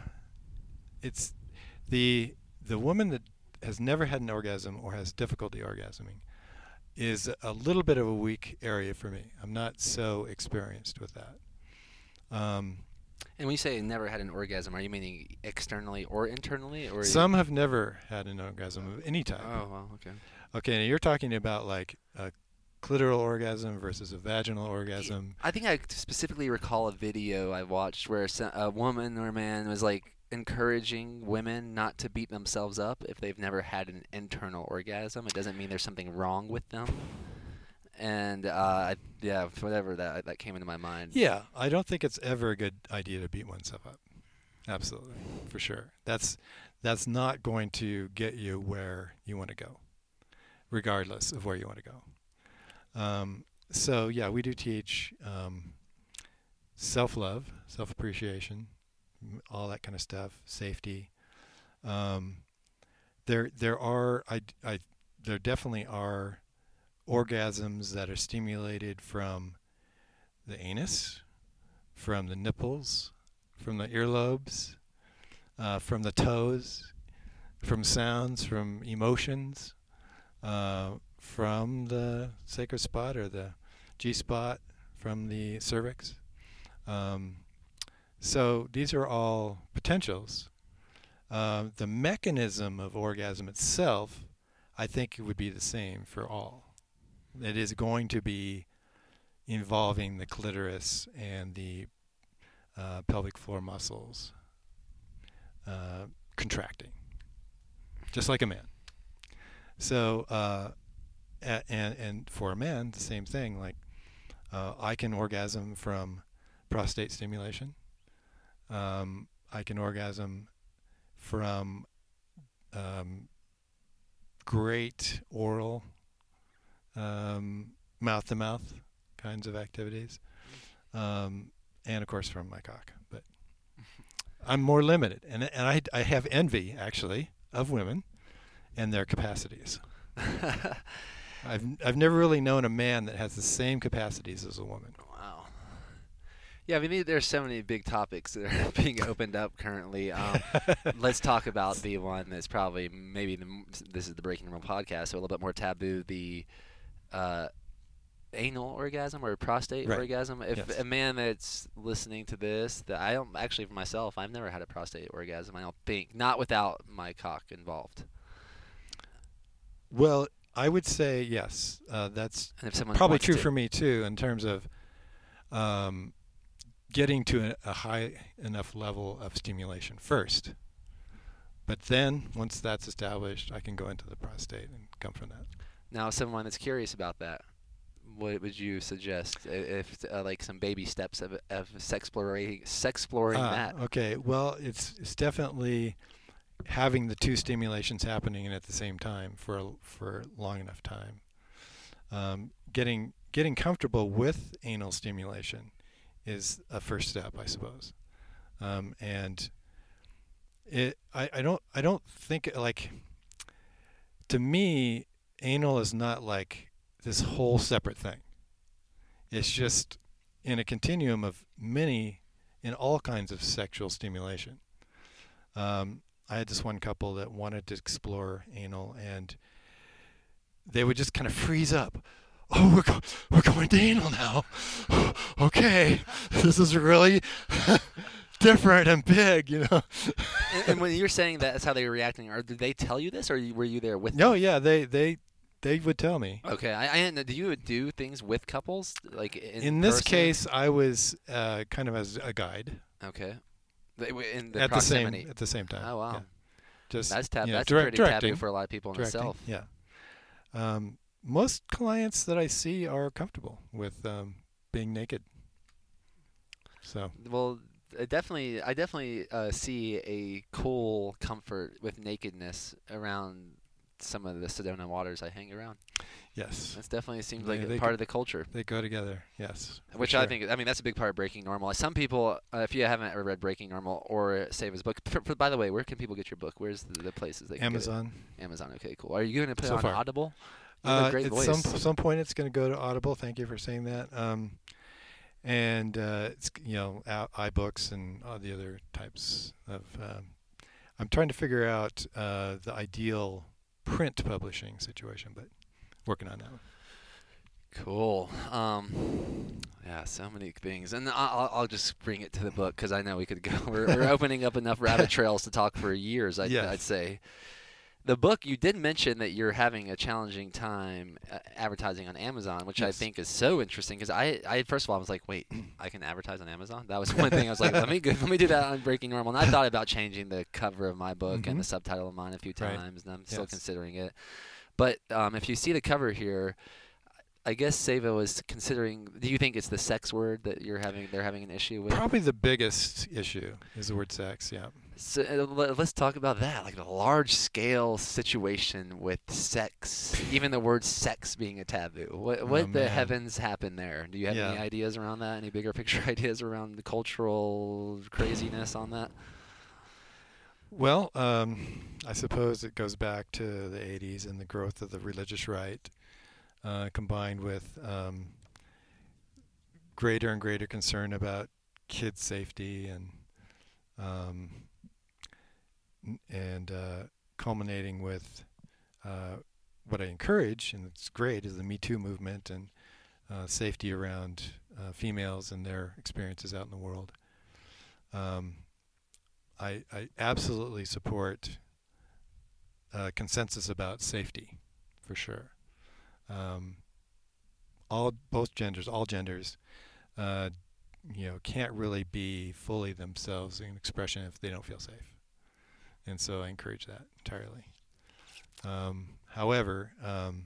It's the the woman that has never had an orgasm or has difficulty orgasming is a little bit of a weak area for me. I'm not so experienced with that. Um, And when you say never had an orgasm, are you meaning externally or internally, or some have never had an orgasm of any type. Oh, well, okay. Okay, now you're talking about like a clitoral orgasm versus a vaginal orgasm. I think I specifically recall a video I watched where a woman or a man was like encouraging women not to beat themselves up if they've never had an internal orgasm. It doesn't mean there's something wrong with them. And uh, yeah, whatever that that came into my mind. Yeah, I don't think it's ever a good idea to beat oneself up. Absolutely, for sure. That's that's not going to get you where you want to go, regardless of where you want to go. Um, so yeah, we do teach um, self-love, self-appreciation, all that kind of stuff, safety. Um, there there are I, I there definitely are orgasms that are stimulated from the anus, from the nipples, from the earlobes, uh, from the toes, from sounds, from emotions, uh, from the sacred spot or the G spot, from the cervix. Um, so these are all potentials. Uh, the mechanism of orgasm itself, I think, it would be the same for all. It is going to be involving the clitoris and the uh, pelvic floor muscles uh, contracting, just like a man. So, and and for a man, the same thing. Like, uh, I can orgasm from prostate stimulation. Um, I can orgasm from um, great oral mouth to mouth kinds of activities, um, and of course from my cock. But I'm more limited, and and I I have envy actually of women and their capacities. I've I've never really known a man that has the same capacities as a woman. Wow. Yeah, I mean, there's so many big topics that are being opened up currently. Um, let's talk about the one that's probably maybe the, this is the Breaking Normal podcast, so a little bit more taboo. The uh, anal orgasm or prostate Right. orgasm. If Yes. a man that's listening to this, that I don't actually for myself, I've never had a prostate orgasm. I don't think not without my cock involved. Well, I would say yes. Uh, that's probably true to- for me too, in terms of um, getting to a, a high enough level of stimulation first. But then, once that's established, I can go into the prostate and come from that. Now, someone that's curious about that, what would you suggest if uh, like some baby steps of, of sexploring, sexploring Ah, that? Okay. Well, it's it's definitely having the two stimulations happening at the same time for a, for long enough time. Um, getting getting comfortable with anal stimulation is a first step, I suppose. Um, and it I, I don't I don't think like to me anal is not like this whole separate thing. It's just in a continuum of many in all kinds of sexual stimulation. Um, I had this one couple that wanted to explore anal, and they would just kind of freeze up. Oh, we're go- we're going to anal now. okay, this is really different and big, you know. and, and when you're saying that, that's how they were reacting. Or did they tell you this, or were you there with? no, them? yeah, they they they would tell me. Okay, I, I. Do you do things with couples, like in, In, this person? case, I was uh, kind of as a guide Okay. They were In the at the same at the same time. oh wow, yeah. Just that's tab- you know, That's direct- pretty directing. taboo for a lot of people in directing, itself. Yeah. Um, most clients that I see are comfortable with um, being naked. So Well, I definitely, I definitely uh, see a cool comfort with nakedness around some of the Sedona waters I hang around. yes, That definitely seems They- like a they part could- of the culture. they go together. Yes, Which I think, I mean, that's a big part of Breaking Normal. Some people, uh, if you haven't ever read Breaking Normal or save his book, for, for, by the way, where can people get your book? Where's the, the places they can get it? Amazon. Amazon. Okay, cool. Are you going to put So it on far. Audible? You have a Uh, great at voice. some some point, it's going to go to Audible. Thank you for saying that. Um, and uh, it's you know iBooks and all the other types of. Um, I'm trying to figure out uh, the ideal print publishing situation, but working on that one. Cool. Um, yeah, so many things, and I'll, I'll just bring it to the book because I know we could go. We're, we're opening up enough rabbit trails to talk for years. I'd, Yes. I'd say. The book you did mention that you're having a challenging time uh, advertising on Amazon, which I think is so interesting because I, I first of all I was like, wait, I can advertise on Amazon. That was one thing I was like, let me go, let me do that on Breaking Normal. And I thought about changing the cover of my book and Mhm. the subtitle of mine a few Right. times, and I'm still Yes. considering it. But um, if you see the cover here, I guess Seva was considering. Do you think it's the sex word that you're having? They're having an issue with. Probably the biggest issue is the word sex. Yeah. So, uh, let's talk about that, like the large scale situation with sex, even the word sex being a taboo. What, what Oh, the heavens happened there? Do you have any ideas around that? Any bigger picture ideas around the cultural craziness on that? Well, um, I suppose it goes back to the 80s and the growth of the religious right, uh, combined with um, greater and greater concern about kids' safety and um, and uh, culminating with uh, what I encourage, and it's great, is the Me Too movement and uh, safety around uh, females and their experiences out in the world. Um, I, I absolutely support uh, consensus about safety, for sure. Um, all both genders, all genders, uh, you know, can't really be fully themselves in expression if they don't feel safe, and so I encourage that entirely. Um, however, um,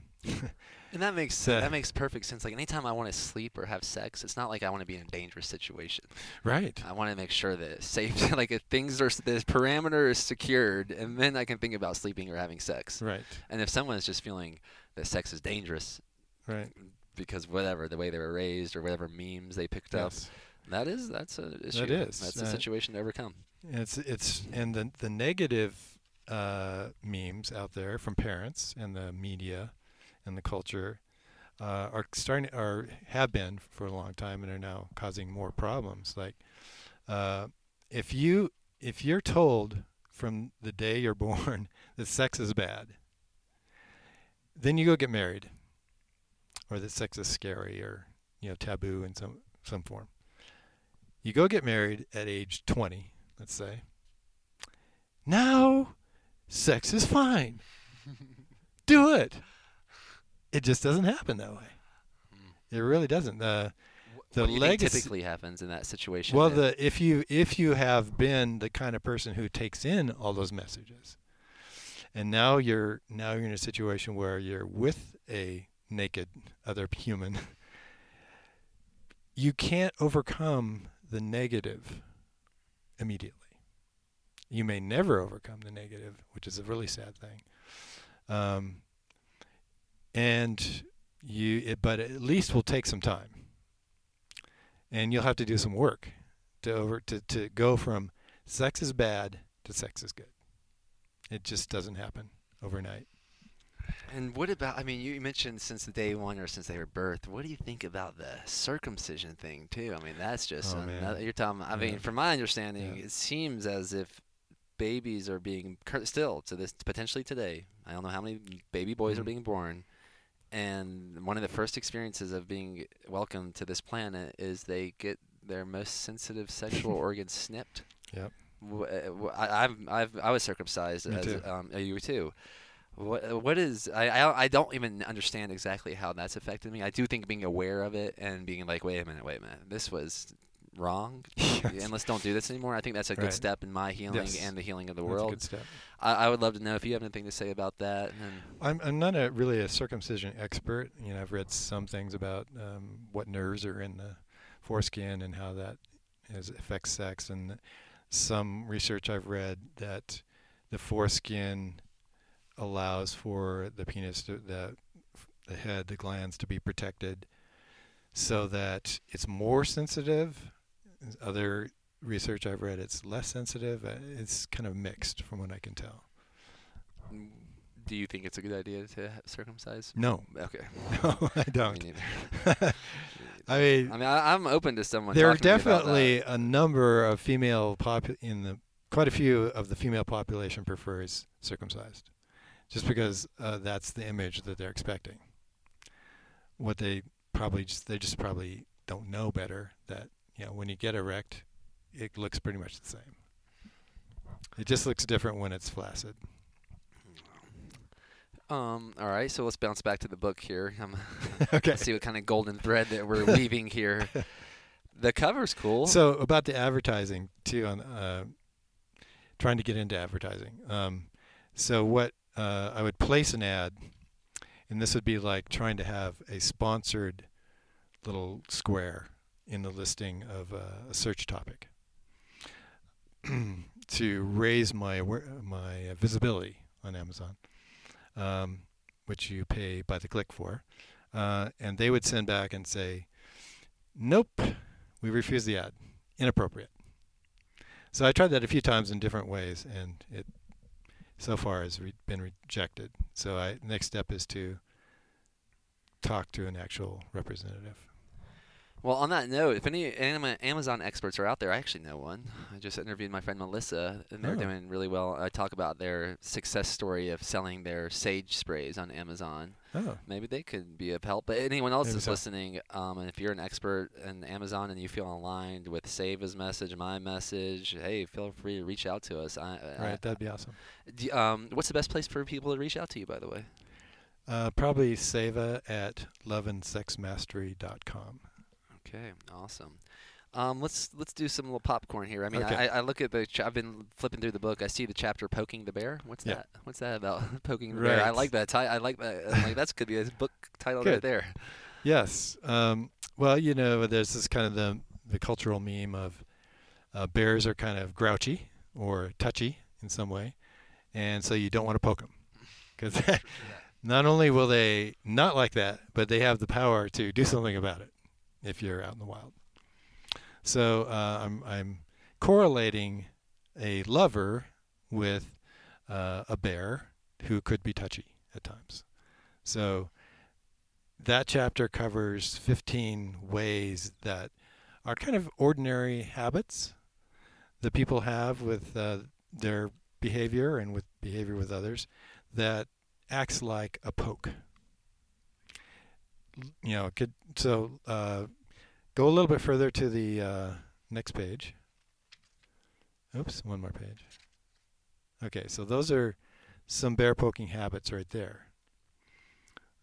And that makes Uh, that makes perfect sense. Like anytime I want to sleep or have sex, it's not like I want to be in a dangerous situation. right, I want to make sure that safety, like if things are the parameter is secured, and then I can think about sleeping or having sex. right, And if someone is just feeling that sex is dangerous right. because whatever the way they were raised or whatever memes they picked up, that is that's a issue. is. That's a Uh, situation to overcome. It's it's and the the negative uh, memes out there from parents and the media and the culture uh, are starting are have been for a long time and are now causing more problems. Like uh, if you if you're told from the day you're born that sex is bad, then you go get married, or that sex is scary or you know taboo in some some form. You go get married at age 20, let's say. Now, sex is fine. Do it. It just doesn't happen that way. Hmm. It really doesn't. The what do you think legacy- typically happens in that situation? well, the if you if you have been the kind of person who takes in all those messages, and now you're now you're in a situation where you're with a naked other human, you can't overcome the negative immediately. You may never overcome the negative, which is a really sad thing. Um, and you, it, but at least will take some time and you'll have to do some work to over to, to go from sex is bad to sex is good. It just doesn't happen overnight. And what about? I mean, you mentioned since the day one or since they were birthed. What do you think about the circumcision thing too? I mean, that's just Oh, another, you're talking. I mean, from my understanding, Yeah. it seems as if babies are being still to this potentially today. I don't know how many baby boys are Mhm. being born, and one of the first experiences of being welcomed to this planet is they get their most sensitive sexual organs snipped. Yep. Wh- I, I've, I've, I was circumcised Me as too. um, you were too. What what is I, I I don't even understand exactly how that's affected me. I do think being aware of it and being like, wait a minute, wait a minute, this was wrong, and let's don't do this anymore. I think that's a good Right. step in my healing Yes. and the healing of the world. good step. I, I would love to know if you have anything to say about that. And I'm I'm not a really a circumcision expert. You know, I've read some things about um, what nerves are in the foreskin and how that is, affects sex, and some research I've read that the foreskin allows for the penis to the the head, the glands to be protected, so that it's more sensitive. Other research I've read, it's less sensitive. Uh, It's kind of mixed, from what I can tell. do you think it's a good idea to circumcise? No, Okay. no, I don't. Me neither. I mean, I mean, I, I'm open to someone. there are definitely a number of female popu- in the quite a few of the female population prefers circumcised, just because uh, that's the image that they're expecting. What they probably just they just probably don't know better that you know when you get erect, it looks pretty much the same. It just looks different when it's flaccid. Um. All right. So let's bounce back to the book here. Um, okay. see what kind of golden thread that we're weaving here. The cover's cool. So about the advertising too, on uh, trying to get into advertising. Um, so what uh, I would place an ad, and this would be like trying to have a sponsored little square in the listing of uh, a search topic to raise my my visibility on Amazon, um, which you pay by the click for, uh, and they would send back and say, "Nope, we refuse the ad. Inappropriate." So I tried that a few times in different ways, and it so far has re- been rejected. So I next step is to talk to an actual representative. Well, on that note, if any Amazon experts are out there, I actually know one. I just interviewed my friend Melissa, and they're Oh. doing really well. I talk about their success story of selling their sage sprays on Amazon. Oh, Maybe they could be of help. But anyone else Maybe that's so. listening, um, and if you're an expert in Amazon and you feel aligned with Seva's message, my message, hey, feel free to reach out to us. I, I- right, that'd be awesome. do um, what's the best place for people to reach out to you, by the way? Uh, probably Seva at loveandsexmastery.com. Okay, awesome. Um, let's let's do some little popcorn here. I mean, Okay. I, I look at the. Ch- I've been flipping through the book. I see the chapter "Poking the Bear." What's Yeah. that? What's that about? Poking the bear. I like that. I like that. I'm like that's could be a book title right there. Yes. Um, well, you know, there's this kind of the the cultural meme of uh, bears are kind of grouchy or touchy in some way, and so you don't want to poke them because not only will they not like that, but they have the power to do something about it if you're out in the wild. So uh, I'm I'm correlating a lover with uh, a bear who could be touchy at times. So that chapter covers 15 ways that are kind of ordinary habits that people have with uh, their behavior and with behavior with others that acts like a poke. You know, could so uh, go a little bit further to the uh, next page. Oops, one more page. Okay, so those are some bear poking habits right there.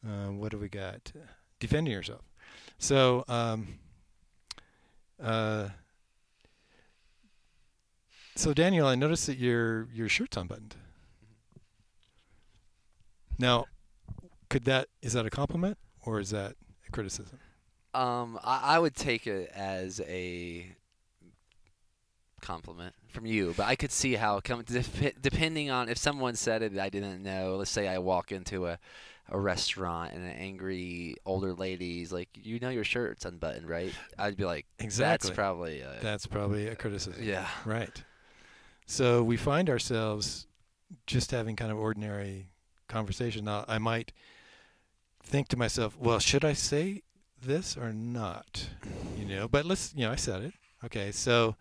Uh, what do we got? Defending yourself. So, um, uh, so Daniel, I noticed that your your shirt's unbuttoned. Now, could that is that a compliment or is that a criticism? Um, I, I would take it as a compliment from you, but I could see how come dep- depending on if someone said it I didn't know. Let's say I walk into a a restaurant and an angry older lady's like, "You know your shirt's unbuttoned, right?" I'd be like, Exactly. "That's probably uh, That's probably a criticism. yeah." Right. So we find ourselves just having kind of ordinary conversation. Now, I might think to myself, well, should I say this or not? You know, but let's, you know, I said it. Okay, so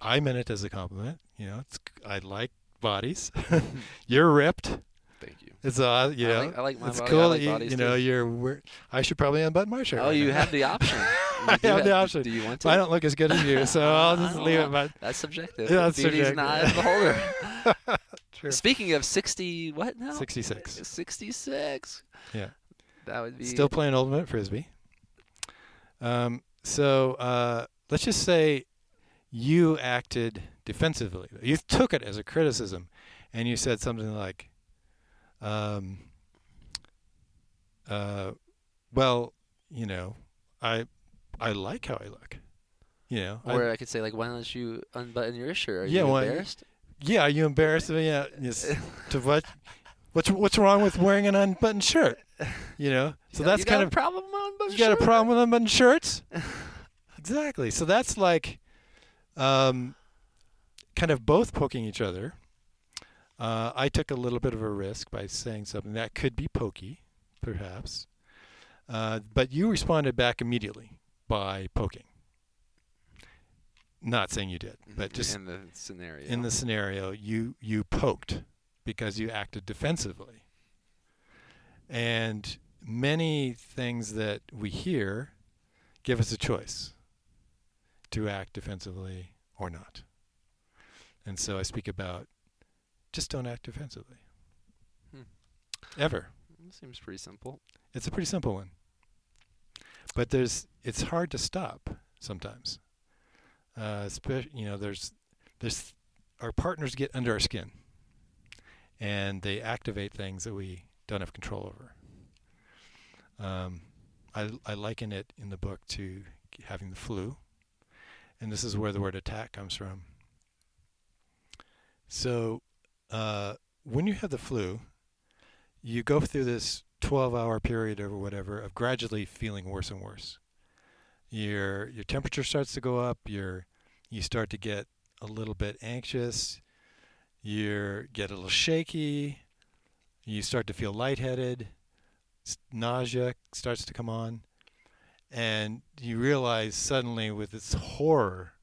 I meant it as a compliment. You know, it's, I like bodies. You're ripped. Thank you. It's uh, you I know, like- I like my it's body. I cool like that you, you know, too. you're. wear- I should probably unbutton my shirt. Oh, right you now. have the option. You I have the option. Do you want to? I don't look as good as you, so I'll just leave it. But That's subjective. Yeah, that's Beauty's the eye the subjective. beholder. True. Speaking of 60, what now? 66. 66. Yeah. That would be Still playing ultimate frisbee. Um, so uh, let's just say you acted defensively. You took it as a criticism, and you said something like, um, uh, "Well, you know, I I like how I look. You know, Or I could say like, why don't you unbutton your shirt? Are Yeah, you embarrassed? yeah. Are you embarrassed? Yeah. Yes. to what? What's what's wrong with wearing an unbuttoned shirt? You know. So You that's you kind got of a problem with unbuttoned You got a problem with unbuttoned shirts? exactly. So that's like um, kind of both poking each other. Uh, I took a little bit of a risk by saying something that could be pokey, perhaps. Uh, but you responded back immediately. by poking. Not saying you did, but Mhm, just in the scenario. in the scenario, you you poked because you acted defensively. And many things that we hear give us a choice to act defensively or not. And so I speak about just don't act defensively. Hmm. Ever. seems pretty simple. It's a pretty simple one. But there's it's hard to stop sometimes. Uh, spe- you know, there's there's our partners get under our skin, and they activate things that we don't have control over. Um, I I liken it in the book to having the flu, and this is where the word attack comes from. So, uh, when you have the flu, you go through this 12 hour period or whatever of gradually feeling worse and worse. Your your temperature starts to go up, your you start to get a little bit anxious, you get a little shaky, you start to feel lightheaded, nausea starts to come on, and you realize suddenly with this horror,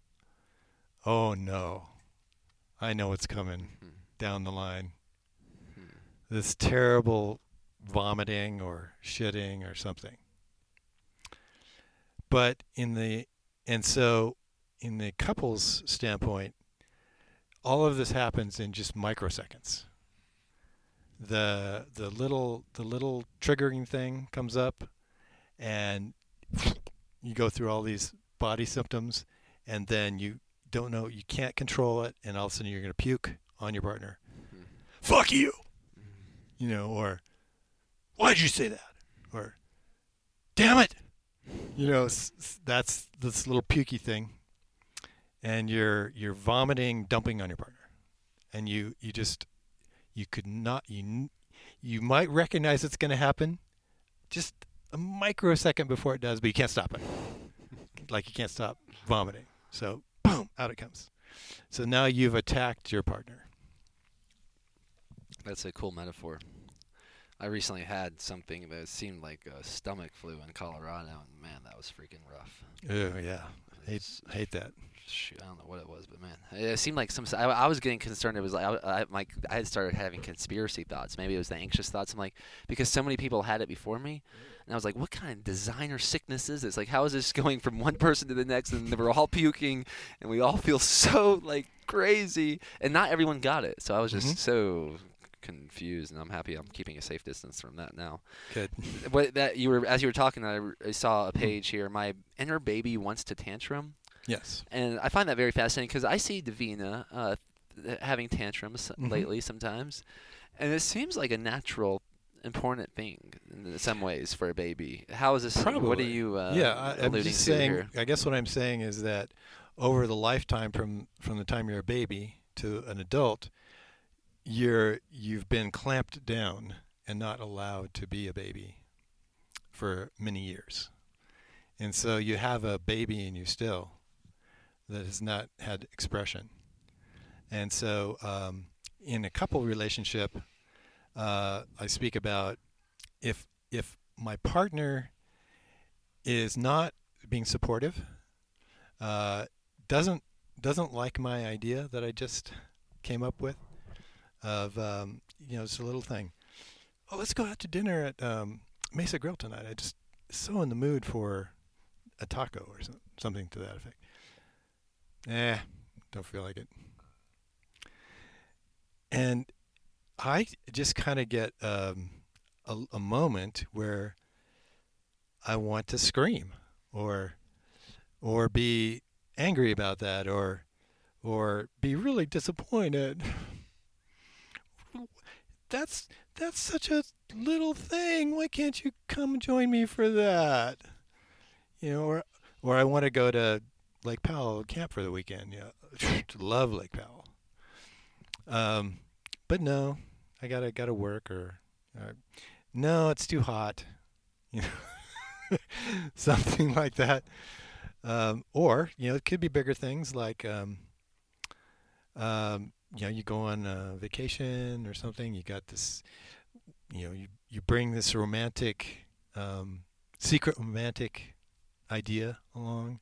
oh no, I know what's coming Hmm. down the line Hmm. this terrible vomiting or shitting or something. But in the and so in the couple's standpoint, all of this happens in just microseconds. The the little the little triggering thing comes up and you go through all these body symptoms and then you don't know you can't control it and all of a sudden you're going to puke on your partner. Hmm. Fuck you Hmm. you know, or why'd you say that? Or damn it, you know, that's this little pukey thing, and you're you're vomiting, dumping on your partner, and you you just you could not you you might recognize it's going to happen, just a microsecond before it does, but you can't stop it, like you can't stop vomiting. So boom, out it comes. So now you've attacked your partner. That's a cool metaphor. I recently had something that seemed like a stomach flu in Colorado, and man, that was freaking rough. Oh yeah, hate hate that. Shoot, I don't know what it was, but man, it seemed like some. I, I was getting concerned. It was like I, I, like I had started having conspiracy thoughts. Maybe it was the anxious thoughts. I'm like, because so many people had it before me, and I was like, what kind of designer sickness is this? Like, how is this going from one person to the next, and we're all puking, and we all feel so like crazy, and not everyone got it. So I was just Mhm. so confused, and I'm happy I'm keeping a safe distance from that now. Good. What that you were as you were talking, I, I saw a page here. My inner baby wants to tantrum. Yes. And I find that very fascinating because I see Davina uh, having tantrums Mhm. lately sometimes, and it seems like a natural, important thing in some ways for a baby. How is this? What are you uh, yeah, I, I'm alluding just to saying. here? I guess what I'm saying is that over the lifetime from from the time you're a baby to an adult, you're you've been clamped down and not allowed to be a baby for many years, and so you have a baby in you still that has not had expression, and so um, in a couple relationship, uh, I speak about if if my partner is not being supportive, uh, doesn't doesn't like my idea that I just came up with of um, you know it's a little thing. Oh, let's go out to dinner at um, Mesa Grill tonight. I just so in the mood for a taco or some, something to that effect. Eh, don't feel like it. And I just kind of get um, a, a moment where I want to scream or or be angry about that or or be really disappointed. That's that's such a little thing. Why can't you come join me for that? You know, or or I want to go to Lake Powell camp for the weekend. Yeah, love Lake Powell. Um, but no, I gotta gotta work or, or no, it's too hot. You know, something like that. Um, or you know, it could be bigger things like um, um, you know, you go on a vacation or something. You got this, you know, you you bring this romantic, um, secret romantic idea along,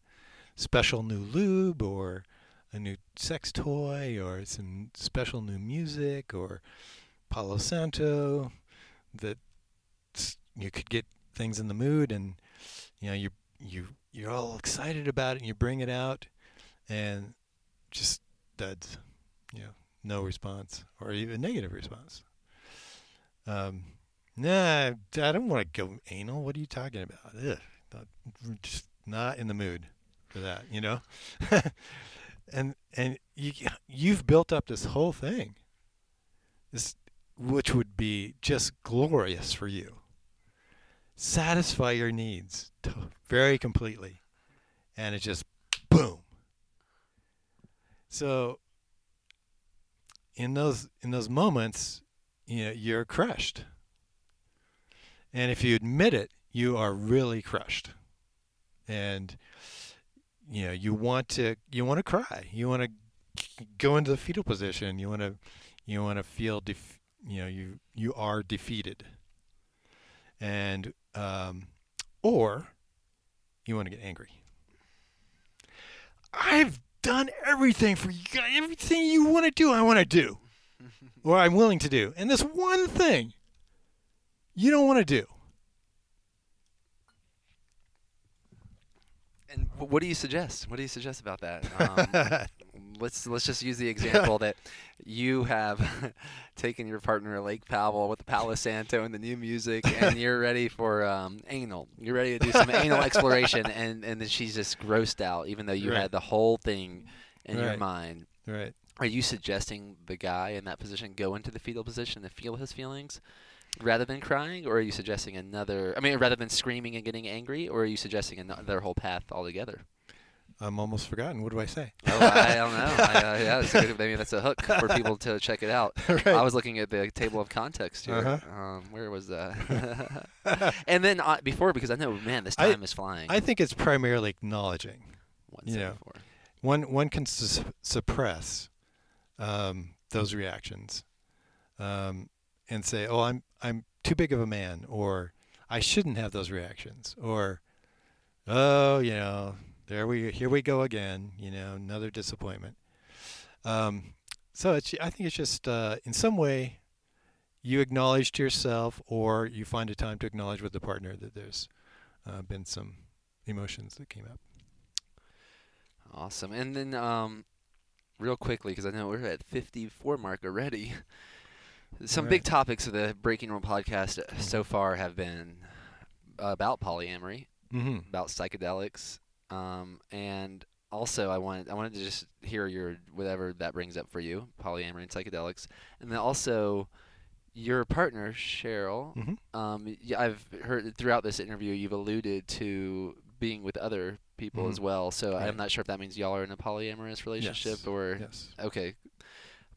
special new lube or a new sex toy or some special new music or Palo Santo that you could get things in the mood and you know you you you're all excited about it and you bring it out and just duds you know no response or even negative response. Um nah i don't want to go anal. What are you talking about? Ugh, not, just not in the mood for that you know? And and you you've built up this whole thing this which would be just glorious for you. Satisfy your needs very completely and it just boom. So in those in those moments you know you're crushed. And if you admit it you are really crushed. And you know you want to you want to cry. You want to go into the fetal position. You want to you want to feel def- you know you you are defeated. And um, or you want to get angry. I've done everything for you everything you want to do i want to do. Or i'm willing to do. And this one thing you don't want to do And what do you suggest? What do you suggest about that? Um, let's let's just use the example that you have taken your partner to Lake Powell with the Palo Santo and the new music, and you're ready for um, anal. You're ready to do some anal exploration, and and then she's just grossed out, even though you Right. had the whole thing in your mind. right Are you suggesting the guy in that position go into the fetal position and feel his feelings? Rather than crying, or are you suggesting another? I mean, rather than screaming and getting angry, or are you suggesting another whole path altogether? i'm almost forgotten what do i say Oh, I don't know. I, uh, yeah, that's a good, maybe that's a hook for people to check it out. right I was looking at the table of context here. Uh-huh. Um, where was that? and then uh, before, because I know, man, this I- time is flying. I think it's primarily acknowledging. One you know. One one can sus- suppress um, those reactions um, and say, "Oh, I'm I'm too big of a man," or "I shouldn't have those reactions," or "Oh, you know, there we here we go again." You know, another disappointment. Um, so it's I think it's just uh, in some way you acknowledge to yourself, or you find a time to acknowledge with the partner that there's uh, been some emotions that came up. Awesome. And then, um, real quickly, because I know we're at 54 mark already. Some big topics of the Breaking Room podcast so far have been about polyamory, Mm-hmm. about psychedelics, um, and also I wanted I wanted to just hear your whatever that brings up for you, polyamory and psychedelics, and then also your partner Cheryl. Mm-hmm. Um, I've heard throughout this interview you've alluded to being with other people as Mhm. well. So I'm not sure if that means y'all are in a polyamorous relationship Yes. or Yes. okay.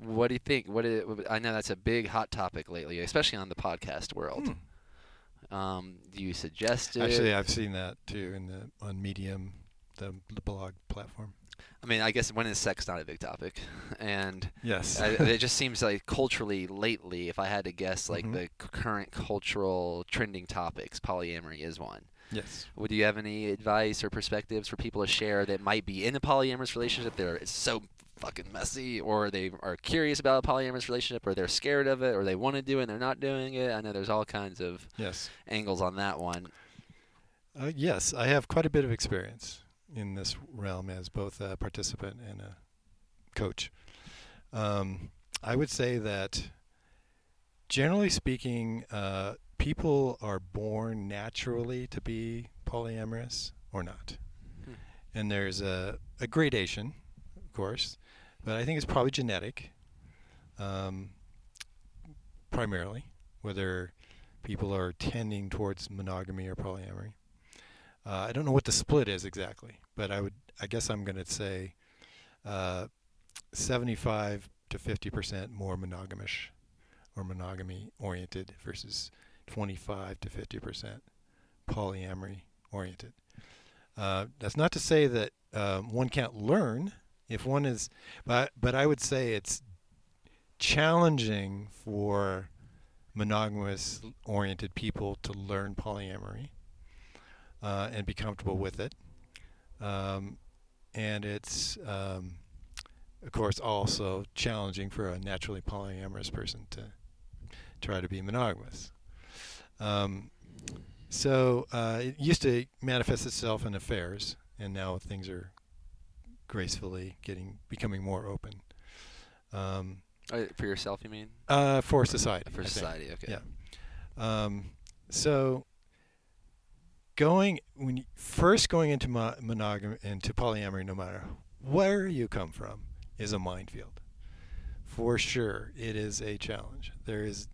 What do you think? What i- I know that's a big hot topic lately, especially on the podcast world. Hmm. Um, do you suggest it? Actually, I've seen that too in the on Medium, the, the blog platform. I mean, I guess when is sex not a big topic? And Yes. I, it just seems like culturally lately, if I had to guess, like Mhm. the current cultural trending topics, polyamory is one. yes. Would you have any advice or perspectives for people to share that might be in a polyamorous relationship? They're it's so fucking messy, or they are curious about a polyamorous relationship, or they're scared of it, or they want to do it and they're not doing it. I know there's all kinds of Yes. angles on that one. Uh, yes, I have quite a bit of experience in this realm as both a participant and a coach. Um, I would say that, generally speaking, uh, people are born naturally to be polyamorous or not. Hmm. And there's a, a gradation, of course, but I think it's probably genetic, um, primarily, whether people are tending towards monogamy or polyamory. Uh, I don't know what the split is exactly, but I would I guess I'm going to say uh, 75 to 50 percent more monogamish or monogamy oriented versus 25 to 50 percent polyamory oriented. Uh, that's not to say that um, one can't learn if one is, but but I would say it's challenging for monogamous oriented people to learn polyamory uh, and be comfortable with it. um, and it's um, of course also challenging for a naturally polyamorous person to try to be monogamous. Um, so uh, it used to manifest itself in affairs, and now things are gracefully getting becoming more open. Um, Uh, for yourself, you mean? uh, for society. For I think. society, okay. Yeah. Um, so going when you, first going into mo- monogamy into polyamory, no matter where you come from, is a minefield. For sure, it is a challenge. There is,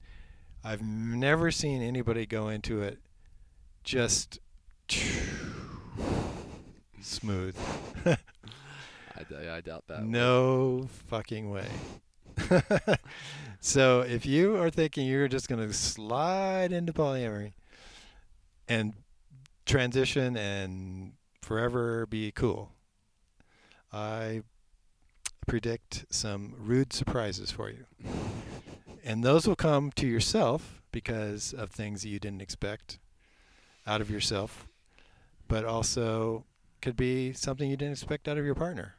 I've never seen anybody go into it just smooth. I, I doubt that. No fucking way. so if you are thinking you're just going to slide into polyamory and transition and forever be cool, I predict some rude surprises for you. And those will come to yourself because of things that you didn't expect out of yourself, but also could be something you didn't expect out of your partner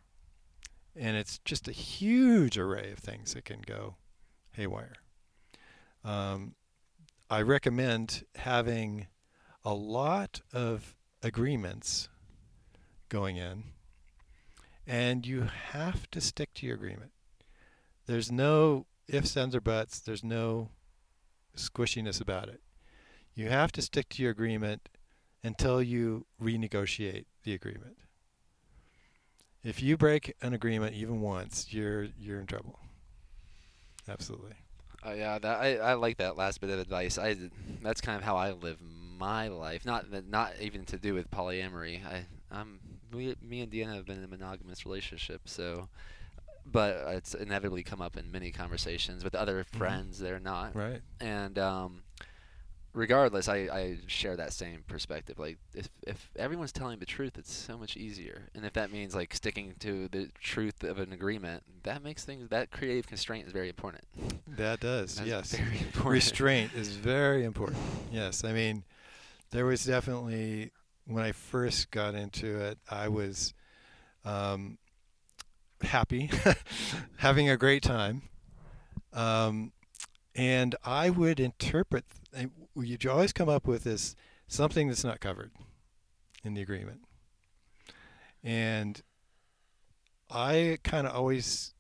and it's just a huge array of things that can go haywire. Um, I recommend having a lot of agreements going in, and you have to stick to your agreement. There's no ifs, ands, or buts. There's no squishiness about it. You have to stick to your agreement until you renegotiate the agreement. If you break an agreement even once, you're you're in trouble. Absolutely. Oh yeah, that I, I like that last bit of advice. I that's kind of how I live my life. Not not even to do with polyamory. I I'm we, me and Deanna have been in a monogamous relationship, so but it's inevitably come up in many conversations with other friends that are not. Right. And um, regardless, I, I share that same perspective. Like if if everyone's telling the truth, it's so much easier. And if that means like sticking to the truth of an agreement, that makes things that creative constraint is very important. That does. That's yes. very important. Restraint is very important. Yes. I mean, there was definitely when I first got into it, I was um, happy, having a great time. Um, and I would interpret. You'd always come up with this something that's not covered in the agreement, and I kind of always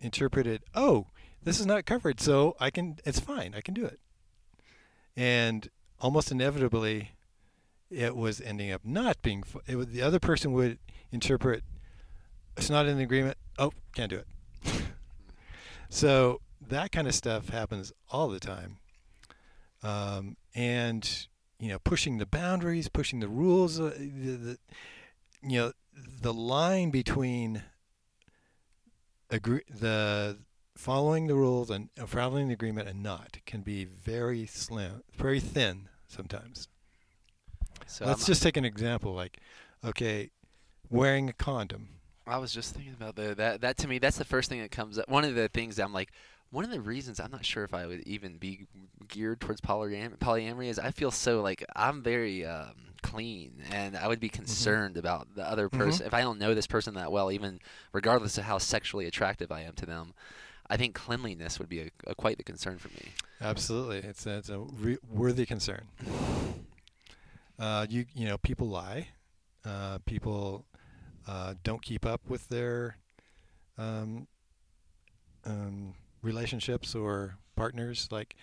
interpreted, "Oh, this is not covered, so I can. It's fine. I can do it." And almost inevitably, it was ending up not being. It was, the other person would interpret, "It's not in the agreement. Oh, can't do it." so that kind of stuff happens all the time, um, and you know, pushing the boundaries, pushing the rules, uh, the, the, you know, the line between agree the following the rules and uh, following the agreement and not can be very slim, very thin sometimes. So Let's I'm- just take an example like, okay, wearing a condom. I was just thinking about the, that. That to me, that's the first thing that comes up. One of the things that I'm like, one of the reasons I'm not sure if I would even be geared towards polyam- polyamory is I feel so like I'm very um, clean, and I would be concerned about the other Mhm. person if I don't know this person that well, even regardless of how sexually attractive I am to them. I think cleanliness would be a, a quite the concern for me. Absolutely, it's a, it's a re- worthy concern. Uh, you you know people lie, uh, people uh, don't keep up with their um, um, relationships or partners. Like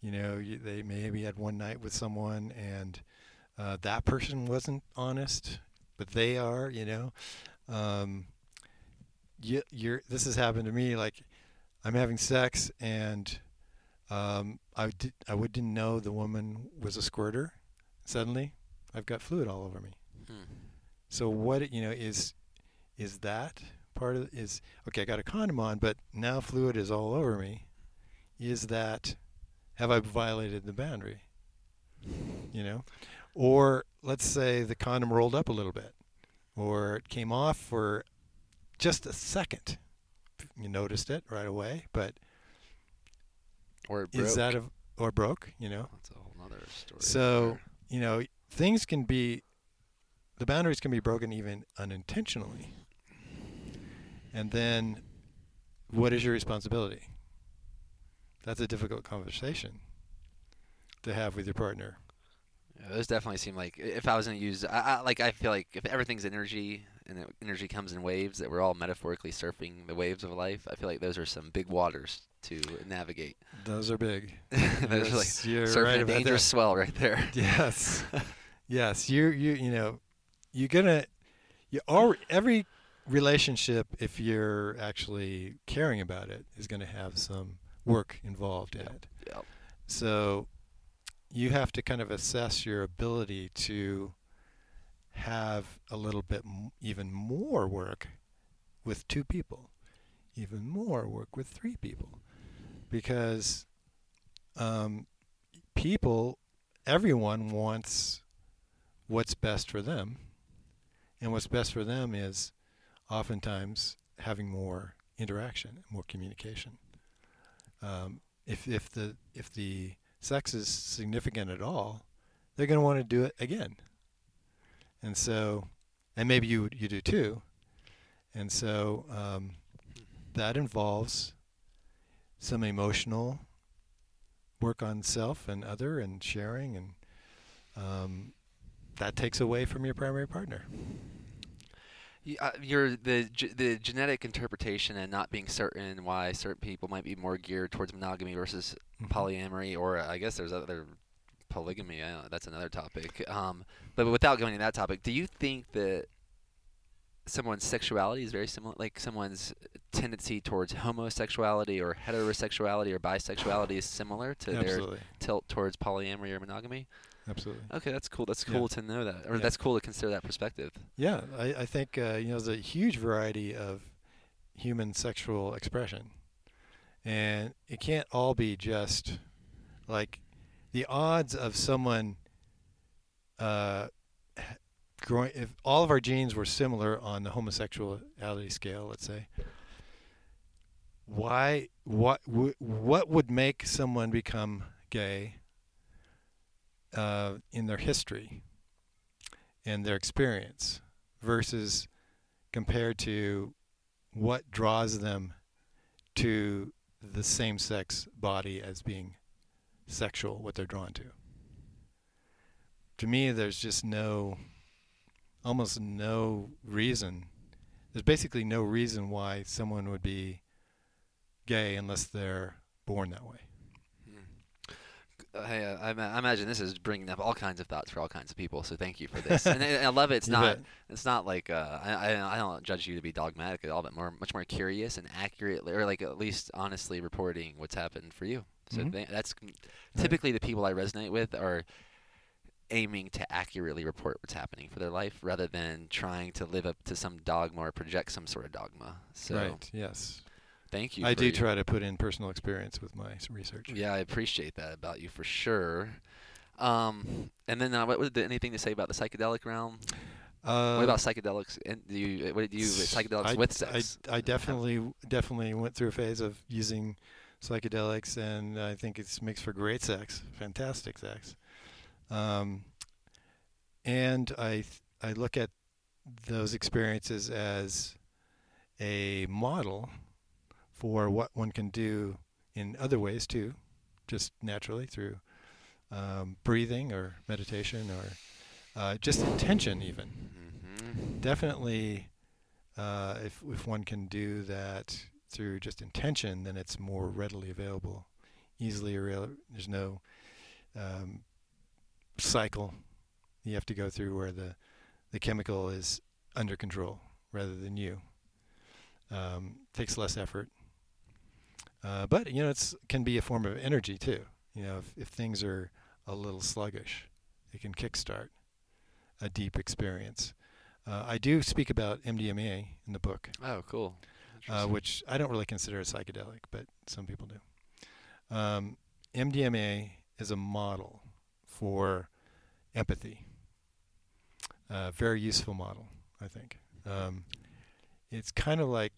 you know you, they maybe had one night with someone and uh, that person wasn't honest, but they are. You know, um, you, you're this has happened to me. Like I'm having sex and um, I did. I would, didn't know the woman was a squirter. Suddenly, I've got fluid all over me. Hmm. So what you know is is that part of is okay? I got a condom on, but now fluid is all over me. Is that have I violated the boundary? You know, or let's say the condom rolled up a little bit, or it came off for just a second. You noticed it right away, but Or it is that a or broke? You know, That's a whole other story. So you know things can be the boundaries can be broken even unintentionally. And then, what is your responsibility? That's a difficult conversation to have with your partner. Yeah, those definitely seem like if I was going to use, I, I, like I feel like if everything's energy and energy comes in waves, that we're all metaphorically surfing the waves of life. I feel like those are some big waters to navigate. Those are big. those are like surfing right a dangerous that. swell right there. Yes. yes, you you you know, you're gonna you all every relationship if you're actually caring about it is going to have some work involved in Yep. it. Yep. So you have to kind of assess your ability to have a little bit m- even more work with two people, even more work with three people, because um, people, everyone wants what's best for them, and what's best for them is oftentimes having more interaction, more communication. Um, if if the if the sex is significant at all, they're going to want to do it again. And so, and maybe you you do too. And so um, that involves some emotional work on self and other and sharing, and um, that takes away from your primary partner. Uh, Your the the genetic interpretation and not being certain why certain people might be more geared towards monogamy versus Mhm. polyamory, or I guess there's other polygamy. I don't know, that's another topic. Um, but without going into that topic, do you think that someone's sexuality is very similar, like someone's tendency towards homosexuality or heterosexuality or bisexuality is similar to their tilt towards polyamory or monogamy? Absolutely. Okay, that's cool. That's Yeah. cool to know that, or Yeah. that's cool to consider that perspective. Yeah, I, I think uh, you know there's a huge variety of human sexual expression, and it can't all be just like the odds of someone uh, growing. If all of our genes were similar on the homosexuality scale, let's say, why what w- what would make someone become gay uh, in their history? and their experience versus compared to what draws them to the same sex body as being sexual, what they're drawn to. To me, there's just no, almost no reason. There's basically no reason why someone would be gay unless they're born that way. Hey, uh, I, I imagine this is bringing up all kinds of thoughts for all kinds of people. So thank you for this, and I, I love it. It's not. bet. It's not like uh, I, I. I don't judge you to be dogmatic at all, but more, much more curious and accurately, or like at least honestly reporting what's happened for you. So Mhm. th- that's typically the people I resonate with are aiming to accurately report what's happening for their life, rather than trying to live up to some dogma or project some sort of dogma. So right. Yes. Thank you. I do your- try to put in personal experience with my research. Yeah, I appreciate that about you for sure. Um, and then uh, what, what anything to say about the psychedelic realm? Uh, what about psychedelics? And do you what do you psychedelics I, with sex? I, I definitely definitely went through a phase of using psychedelics, and I think it makes for great sex, fantastic sex. Um, and I I look at those experiences as a model for what one can do in other ways too, just naturally through um, breathing or meditation or uh, just intention even hmm definitely uh, if if one can do that through just intention, then it's more readily available, easily available. There's no um, cycle you have to go through where the the chemical is under control rather than you. Um, takes less effort, uh, but you know it's can be a form of energy too. You know, if, if things are a little sluggish, it can kickstart a deep experience. Uh, I do speak about MDMA in the book, Oh, cool. uh, which I don't really consider a psychedelic, but some people do. Um, MDMA is a model for empathy. A very useful model, I think. Um, it's kind of like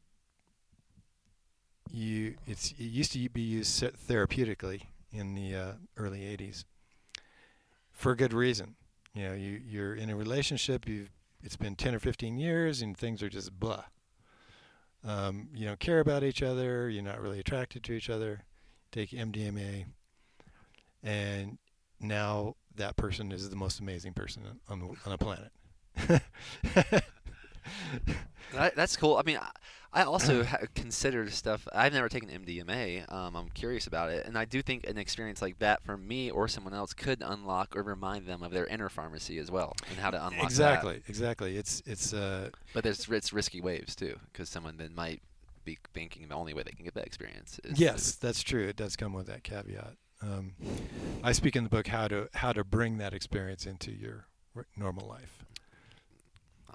you. It's it used to be used therapeutically in the uh, early '80s for a good reason. You know, you you're in a relationship. You've it's been 10 or 15 years and things are just blah. Um, you don't care about each other. You're not really attracted to each other. Take MDMA, and now that person is the most amazing person on the, on the planet. That, that's cool. I mean, I, I also considered stuff. I've never taken MDMA. Um, I'm curious about it, and I do think an experience like that for me or someone else could unlock or remind them of their inner pharmacy as well, and how to unlock exactly, that. exactly. It's it's uh, But there's it's risky waves too, because someone then might be thinking the only way they can get that experience is yes, that's true. It does come with that caveat. Um, I speak in the book how to how to bring that experience into your normal life.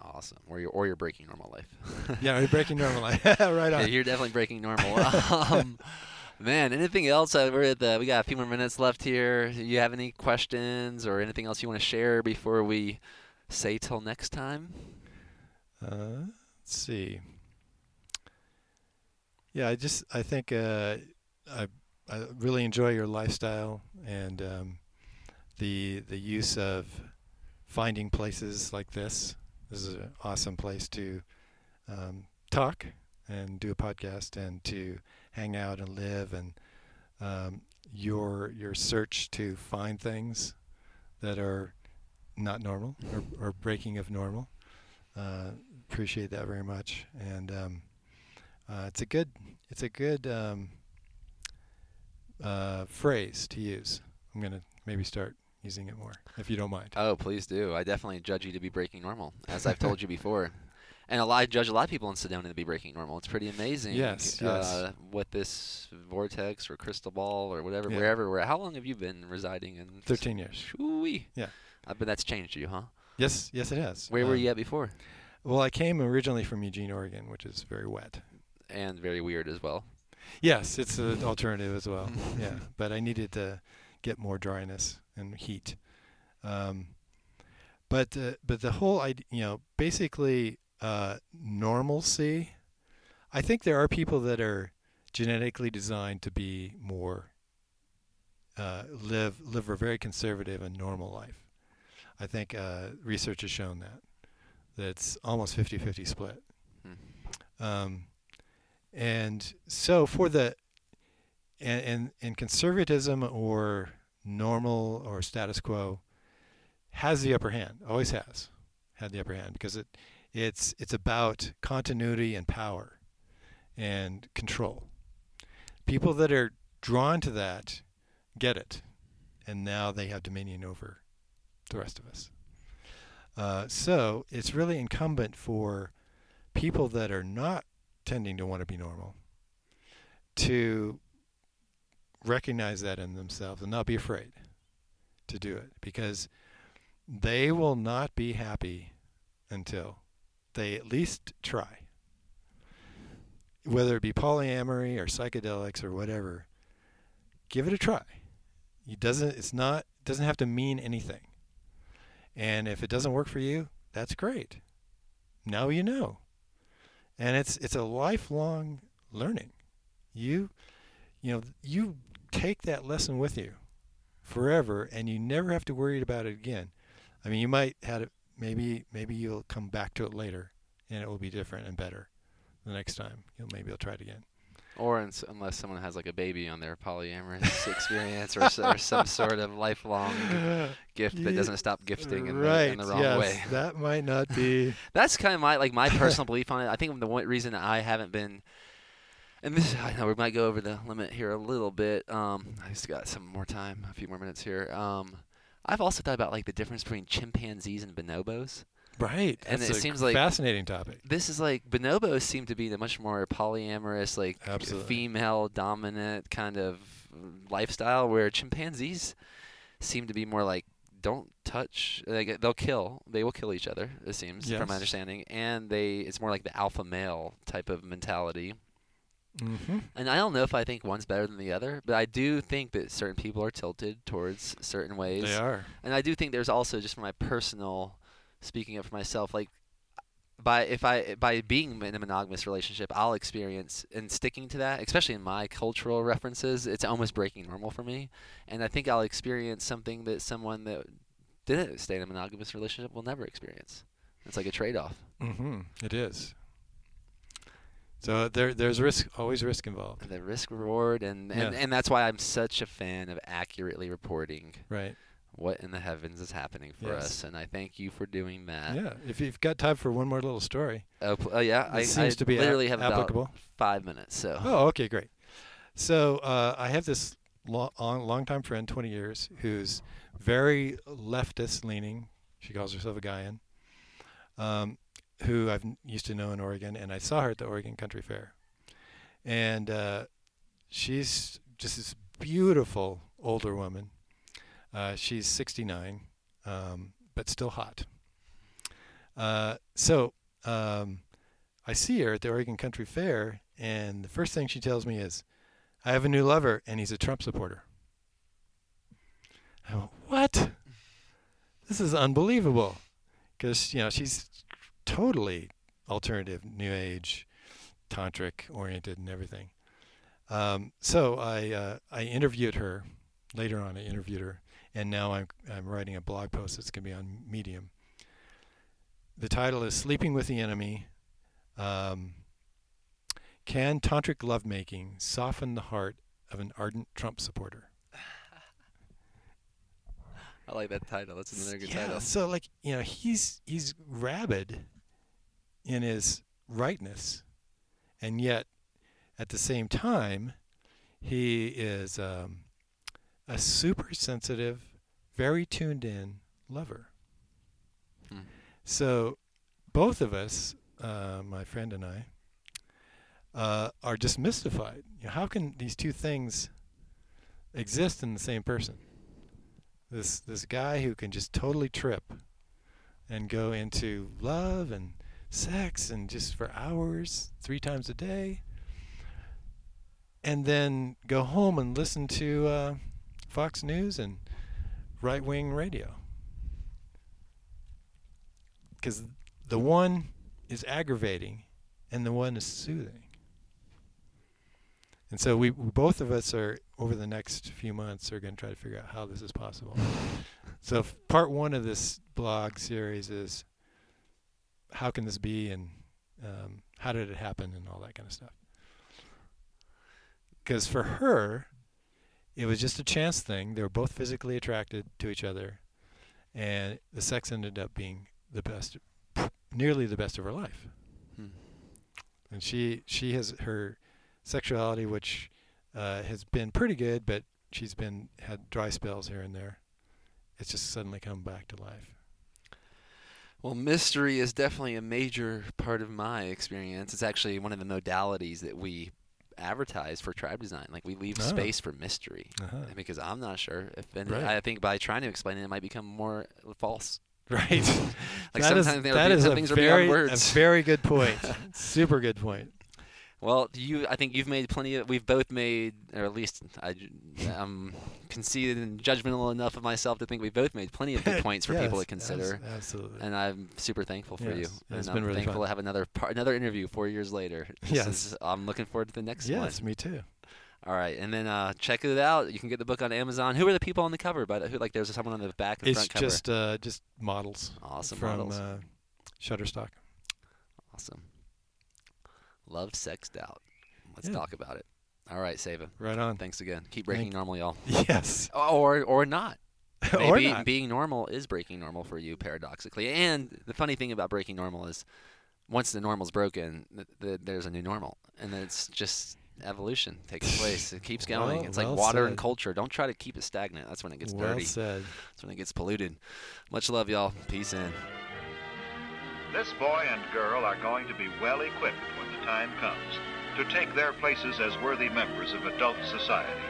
Awesome. Or you're or you're breaking normal life. Yeah, you're breaking normal life. right Yeah, on. you're definitely breaking normal. um, man, anything else? Uh, we're at the, we got a few more minutes left here. You have any questions or anything else you want to share before we say till next time? Uh, let's see. Yeah, I just I think uh, I I really enjoy your lifestyle and um, the the use of finding places like this. This is an awesome place to um, talk and do a podcast and to hang out and live and um, your your search to find things that are not normal or, or breaking of normal. Uh, appreciate that very much, and um, uh, it's a good it's a good um, uh, phrase to use. I'm gonna maybe start using it more if you don't mind. Oh, please do. I definitely judge you to be breaking normal, as I've told you before. And a lot, I judge a lot of people in Sedona to be breaking normal. It's pretty amazing. Yes, Uh, yes. what this vortex or crystal ball or whatever, Yeah. wherever we're. How long have you been residing in? Thirteen years. Shoo-wee. Yeah. I bet that's changed you, huh? Yes, yes, it has. Where were Um, you at before? Well, I came originally from Eugene, Oregon, which is very wet. And very weird as well. Yes, it's an alternative as well. yeah, but I needed to get more dryness and heat. Um, but uh, but the whole idea, you know, basically uh, normalcy. I think there are people that are genetically designed to be more uh, live live a very conservative and normal life. I think uh, research has shown that that it's almost 50-50 split. Hmm. Um, and so for the and, and and conservatism or normal or status quo has the upper hand always has had the upper hand because it it's it's about continuity and power and control. People that are drawn to that get it and now they have dominion over the rest of us. Uh, so it's really incumbent for people that are not tending to want to be normal to recognize that in themselves and not be afraid to do it because they will not be happy until they at least try. Whether it be polyamory or psychedelics or whatever, give it a try. It doesn't it's not it doesn't have to mean anything. And if it doesn't work for you, that's great. Now you know. And it's it's a lifelong learning. You you know, you take that lesson with you forever and you never have to worry about it again. I mean, you might have it maybe maybe you'll come back to it later and it will be different and better the next time. You'll maybe you'll try it again. Or unless someone has like a baby on their polyamorous experience or, s- or some sort of lifelong gift that doesn't stop gifting in, the, right, in the wrong yes, way. That might not be That's kind of my like my personal belief on it. I think the one reason I haven't been, and this I know we might go over the limit here a little bit. Um, I just got some more time, a few more minutes here. Um, I've also thought about like the difference between chimpanzees and bonobos. right. And That's it seems like- fascinating topic. This is like bonobos seem to be the much more polyamorous, like Absolutely. female dominant kind of lifestyle, where chimpanzees seem to be more like don't touch. Like they'll kill. They will kill each other. It seems from my understanding, and they it's more like the alpha male type of mentality. Mm-hmm. And I don't know if I think one's better than the other, but I do think that certain people are tilted towards certain ways. They are. And I do think there's also just for my personal, speaking up for myself, like by if I by being in a monogamous relationship, I'll experience and sticking to that, especially in my cultural references, it's almost breaking normal for me. And I think I'll experience something that someone that didn't stay in a monogamous relationship will never experience. It's like a trade-off. Mm-hmm. It is. So there, there's risk, always risk involved. The risk reward, and, and, Yeah. and that's why I'm such a fan of accurately reporting Right. what in the heavens is happening for Yes. us. And I thank you for doing that. yeah. If you've got time for one more little story. Oh, oh yeah, I, It seems I to be literally have applicable. about five minutes. So Oh, okay, great. So uh, I have this long, long-time friend, 20 years, who's very leftist leaning. She calls herself a Gaian, um, who I've used to know in Oregon, and I saw her at the Oregon Country Fair. And uh, she's just this beautiful older woman. Uh, she's 69, um, but still hot. Uh, so um, I see her at the Oregon Country Fair, and the first thing she tells me is, I have a new lover, and he's a Trump supporter. I went, what? This is unbelievable. Because, you know, she's totally alternative, new age, tantric oriented, and everything. Um, so I, uh, I interviewed her. Later on, I interviewed her, and now I'm, I'm writing a blog post that's going to be on Medium. The title is Sleeping with the Enemy um, can tantric lovemaking soften the heart of an ardent Trump supporter? I like that title. That's another good yeah, title. so like you know, he's he's rabid in his rightness, and yet at the same time, he is um, a super sensitive, very tuned in lover. Hmm. So both of us, uh, my friend and I, uh, are just mystified. You know, how can these two things exist in the same person? This this guy who can just totally trip and go into love and sex and just for hours, three times a day, and then go home and listen to uh, Fox News and right wing radio. Because the one is aggravating and the one is soothing. And so we both of us are over the next few months are going to try to figure out how this is possible. so part one of this blog series is how can this be and um, how did it happen and all that kind of stuff. Because for her, it was just a chance thing. They were both physically attracted to each other, and the sex ended up being the best, nearly the best of her life. Hmm. And she she has her sexuality, which uh, has been pretty good, but she's been had dry spells here and there. It's just suddenly come back to life. Well, mystery is definitely a major part of my experience. It's actually one of the modalities that we advertise for tribe design. Like we leave Oh. space for mystery Uh-huh. because I'm not sure if, and Right. I think by trying to explain it, it might become more false. Right. Like That is- sometimes there that is some a things are very, beyond words. A very good point. Super good point. Well, you, I think you've made plenty of. We've both made, or at least I, am conceited and judgmental enough of myself to think we both made plenty of good points for people to consider. abs- absolutely. And I'm super thankful for you. Yes, And it's I'm been really thankful fun. to have another part, another interview four years later. Yes. is- I'm looking forward to the next one. yes, me too. All right, and then uh, check it out. You can get the book on Amazon. Who are the people on the cover? But who like there's someone on the back and It's front cover. just uh, just models awesome from models. uh, Shutterstock. awesome. Love, sex, doubt. Let's Yeah. talk about it. All right, Seva. Right on. Thanks again. Keep breaking Thank- normal, y'all. Yes. Or or not. or Maybe not. being normal is breaking normal for you, paradoxically. And the funny thing about breaking normal is, once the normal's broken, th- th- there's a new normal, and then it's just evolution takes place. It keeps going. Well- it's like well water and culture. Don't try to keep it stagnant. That's when it gets well dirty. said. That's when it gets polluted. Much love, y'all. Peace in. This boy and girl are going to be well equipped when the time comes to take their places as worthy members of adult society.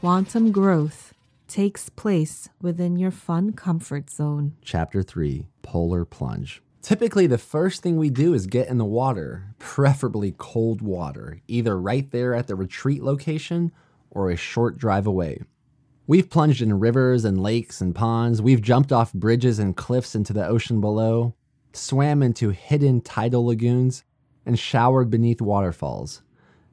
Quantum growth takes place within your fun comfort zone. Chapter 3 Polar Plunge. Typically, the first thing we do is get in the water, preferably cold water, either right there at the retreat location or a short drive away. We've plunged in rivers and lakes and ponds. We've jumped off bridges and cliffs into the ocean below, swam into hidden tidal lagoons, and showered beneath waterfalls.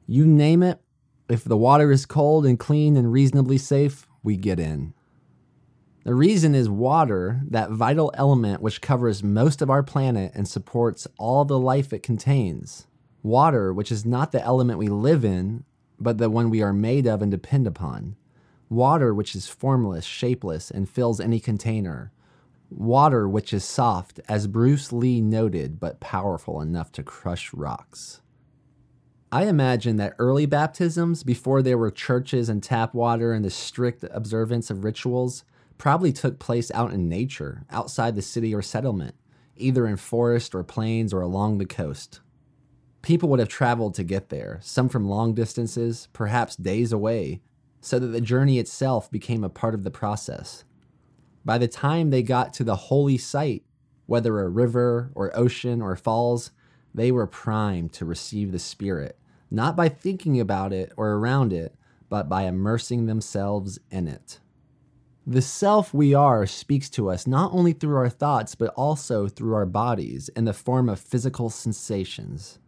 You name it, if the water is cold and clean and reasonably safe, we get in. The reason is water, that vital element which covers most of our planet and supports all the life it contains. Water, which is not the element we live in, but the one we are made of and depend upon. Water, which is formless, shapeless, and fills any container. Water, which is soft, as Bruce Lee noted, but powerful enough to crush rocks. I imagine that early baptisms, before there were churches and tap water and the strict observance of rituals, probably took place out in nature, outside the city or settlement, either in forest or plains or along the coast. People would have traveled to get there, some from long distances, perhaps days away, so that the journey itself became a part of the process. By the time they got to the holy site, whether a river or ocean or falls, they were primed to receive the Spirit, not by thinking about it or around it, but by immersing themselves in it. The self we are speaks to us not only through our thoughts, but also through our bodies in the form of physical sensations.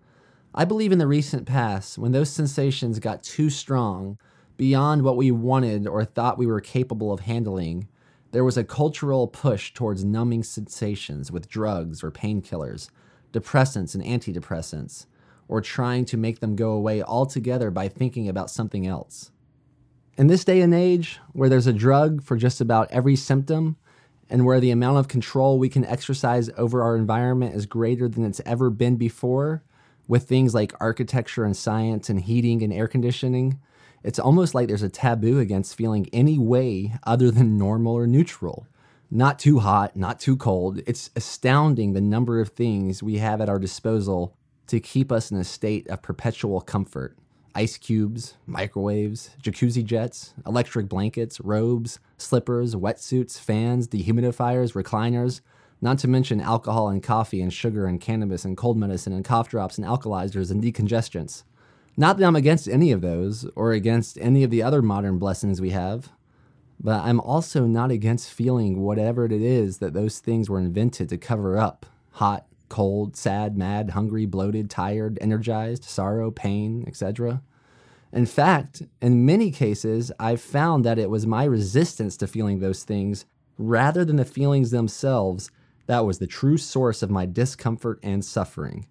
I believe in the recent past, when those sensations got too strong, beyond what we wanted or thought we were capable of handling, there was a cultural push towards numbing sensations with drugs or painkillers, depressants and antidepressants, or trying to make them go away altogether by thinking about something else. In this day and age, where there's a drug for just about every symptom, and where the amount of control we can exercise over our environment is greater than it's ever been before, with things like architecture and science and heating and air conditioning, it's almost like there's a taboo against feeling any way other than normal or neutral. Not too hot, not too cold. It's astounding the number of things we have at our disposal to keep us in a state of perpetual comfort ice cubes, microwaves, jacuzzi jets, electric blankets, robes, slippers, wetsuits, fans, dehumidifiers, recliners, not to mention alcohol and coffee and sugar and cannabis and cold medicine and cough drops and alkalizers and decongestants. Not that I'm against any of those or against any of the other modern blessings we have, but I'm also not against feeling whatever it is that those things were invented to cover up hot, cold, sad, mad, hungry, bloated, tired, energized, sorrow, pain, etc. In fact, in many cases, I've found that it was my resistance to feeling those things rather than the feelings themselves that was the true source of my discomfort and suffering.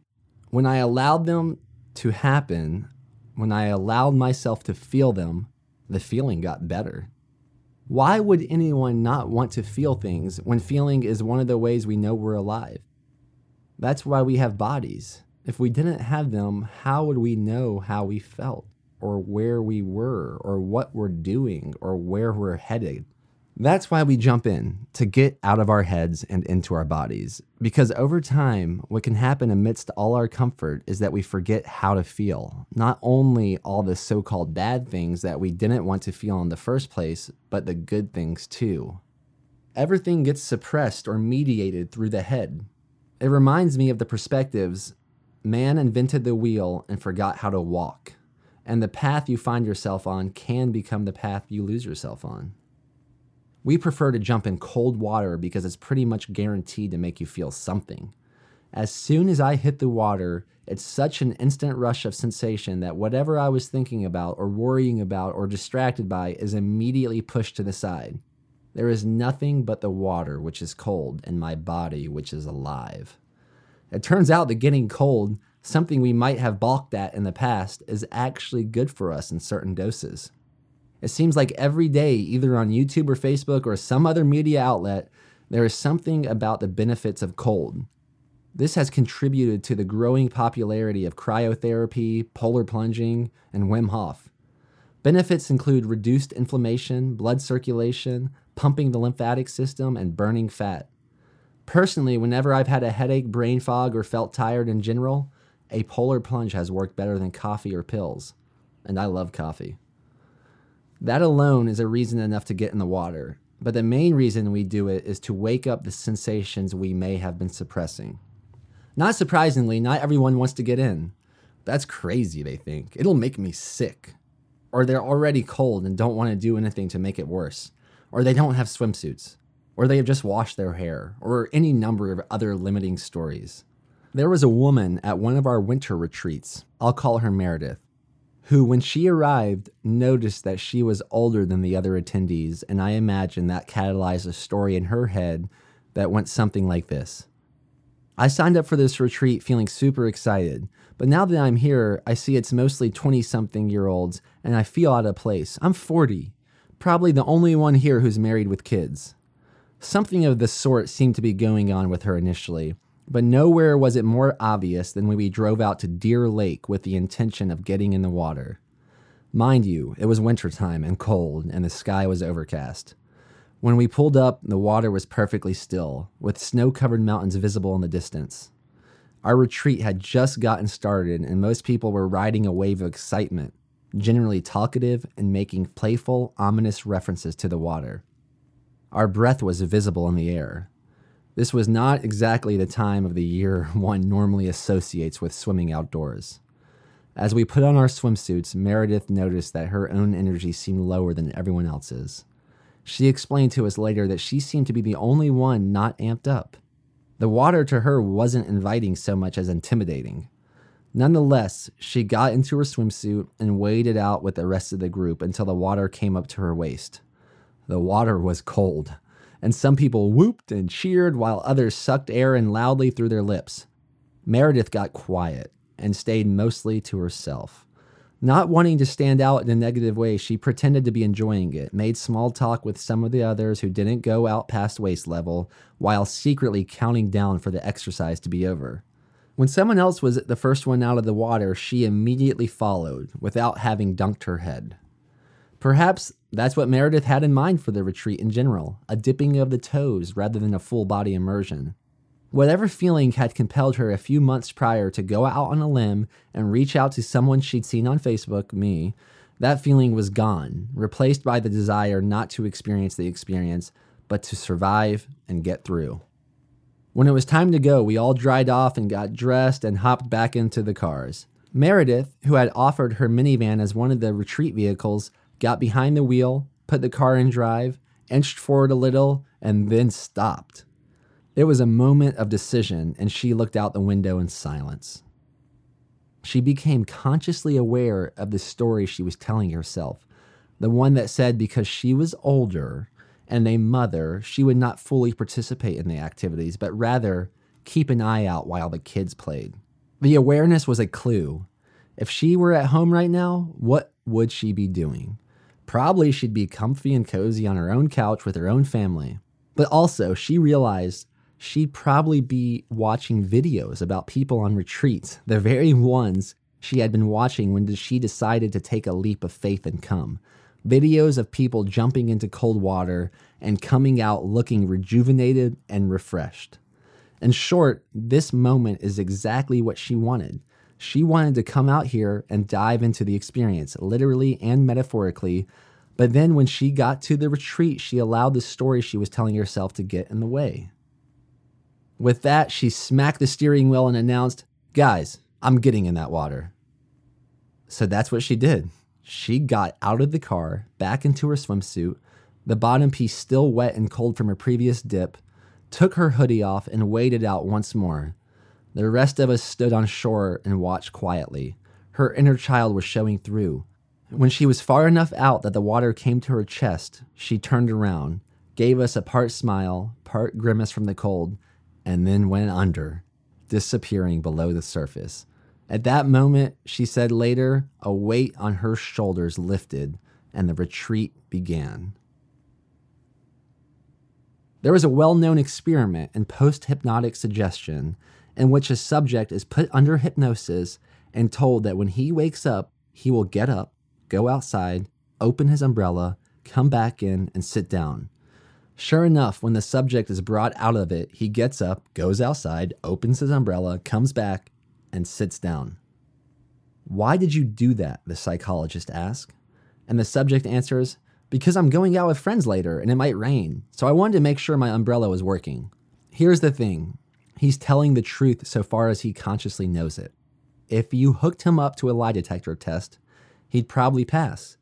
When I allowed them to happen, when I allowed myself to feel them, the feeling got better. Why would anyone not want to feel things when feeling is one of the ways we know we're alive? That's why we have bodies. If we didn't have them, how would we know how we felt, or where we were, or what we're doing, or where we're headed? That's why we jump in to get out of our heads and into our bodies. Because over time, what can happen amidst all our comfort is that we forget how to feel. Not only all the so called bad things that we didn't want to feel in the first place, but the good things too. Everything gets suppressed or mediated through the head. It reminds me of the perspectives man invented the wheel and forgot how to walk. And the path you find yourself on can become the path you lose yourself on. We prefer to jump in cold water because it's pretty much guaranteed to make you feel something. As soon as I hit the water, it's such an instant rush of sensation that whatever I was thinking about or worrying about or distracted by is immediately pushed to the side. There is nothing but the water, which is cold, and my body, which is alive. It turns out that getting cold, something we might have balked at in the past, is actually good for us in certain doses. It seems like every day, either on YouTube or Facebook or some other media outlet, there is something about the benefits of cold. This has contributed to the growing popularity of cryotherapy, polar plunging, and Wim Hof. Benefits include reduced inflammation, blood circulation, pumping the lymphatic system, and burning fat. Personally, whenever I've had a headache, brain fog, or felt tired in general, a polar plunge has worked better than coffee or pills. And I love coffee. That alone is a reason enough to get in the water. But the main reason we do it is to wake up the sensations we may have been suppressing. Not surprisingly, not everyone wants to get in. That's crazy, they think. It'll make me sick. Or they're already cold and don't want to do anything to make it worse. Or they don't have swimsuits. Or they have just washed their hair. Or any number of other limiting stories. There was a woman at one of our winter retreats, I'll call her Meredith, who, when she arrived, noticed that she was older than the other attendees, and I imagine that catalyzed a story in her head that went something like this. I signed up for this retreat feeling super excited, but now that I'm here, I see it's mostly 20 something year olds, and I feel out of place. I'm 40, probably the only one here who's married with kids. Something of the sort seemed to be going on with her initially, but nowhere was it more obvious than when we drove out to Deer Lake with the intention of getting in the water. Mind you, it was wintertime and cold, and the sky was overcast. When we pulled up, the water was perfectly still, with snow covered mountains visible in the distance. Our retreat had just gotten started, and most people were riding a wave of excitement, generally talkative and making playful, ominous references to the water. Our breath was visible in the air, this was not exactly the time of the year one normally associates with swimming outdoors. As we put on our swimsuits, Meredith noticed that her own energy seemed lower than everyone else's. She explained to us later that she seemed to be the only one not amped up. The water to her wasn't inviting so much as intimidating. Nonetheless, she got into her swimsuit and waded out with the rest of the group until the water came up to her waist. The water was cold and some people whooped and cheered while others sucked air in loudly through their lips. Meredith got quiet and stayed mostly to herself. Not wanting to stand out in a negative way, she pretended to be enjoying it, made small talk with some of the others who didn't go out past waist level, while secretly counting down for the exercise to be over. When someone else was the first one out of the water, she immediately followed without having dunked her head. Perhaps that's what Meredith had in mind for the retreat in general a dipping of the toes rather than a full body immersion. Whatever feeling had compelled her a few months prior to go out on a limb and reach out to someone she'd seen on Facebook, me, that feeling was gone, replaced by the desire not to experience the experience, but to survive and get through. When it was time to go, we all dried off and got dressed and hopped back into the cars. Meredith, who had offered her minivan as one of the retreat vehicles, got behind the wheel, put the car in drive, inched forward a little, and then stopped. It was a moment of decision, and she looked out the window in silence. She became consciously aware of the story she was telling herself, the one that said because she was older and a mother, she would not fully participate in the activities, but rather keep an eye out while the kids played. The awareness was a clue. If she were at home right now, what would she be doing? Probably she'd be comfy and cozy on her own couch with her own family. But also, she realized she'd probably be watching videos about people on retreats, the very ones she had been watching when she decided to take a leap of faith and come. Videos of people jumping into cold water and coming out looking rejuvenated and refreshed. In short, this moment is exactly what she wanted. She wanted to come out here and dive into the experience, literally and metaphorically. But then when she got to the retreat, she allowed the story she was telling herself to get in the way. With that, she smacked the steering wheel and announced, Guys, I'm getting in that water. So that's what she did. She got out of the car, back into her swimsuit, the bottom piece still wet and cold from her previous dip, took her hoodie off, and waded out once more. The rest of us stood on shore and watched quietly. Her inner child was showing through. When she was far enough out that the water came to her chest, she turned around, gave us a part smile, part grimace from the cold, and then went under, disappearing below the surface. At that moment, she said later, a weight on her shoulders lifted and the retreat began. There was a well known experiment in post hypnotic suggestion in which a subject is put under hypnosis and told that when he wakes up, he will get up, go outside, open his umbrella, come back in, and sit down. Sure enough, when the subject is brought out of it, he gets up, goes outside, opens his umbrella, comes back, and sits down. Why did you do that? The psychologist asks. And the subject answers, Because I'm going out with friends later and it might rain, so I wanted to make sure my umbrella was working. Here's the thing He's telling the truth so far as he consciously knows it. If you hooked him up to a lie detector test, he'd probably pass.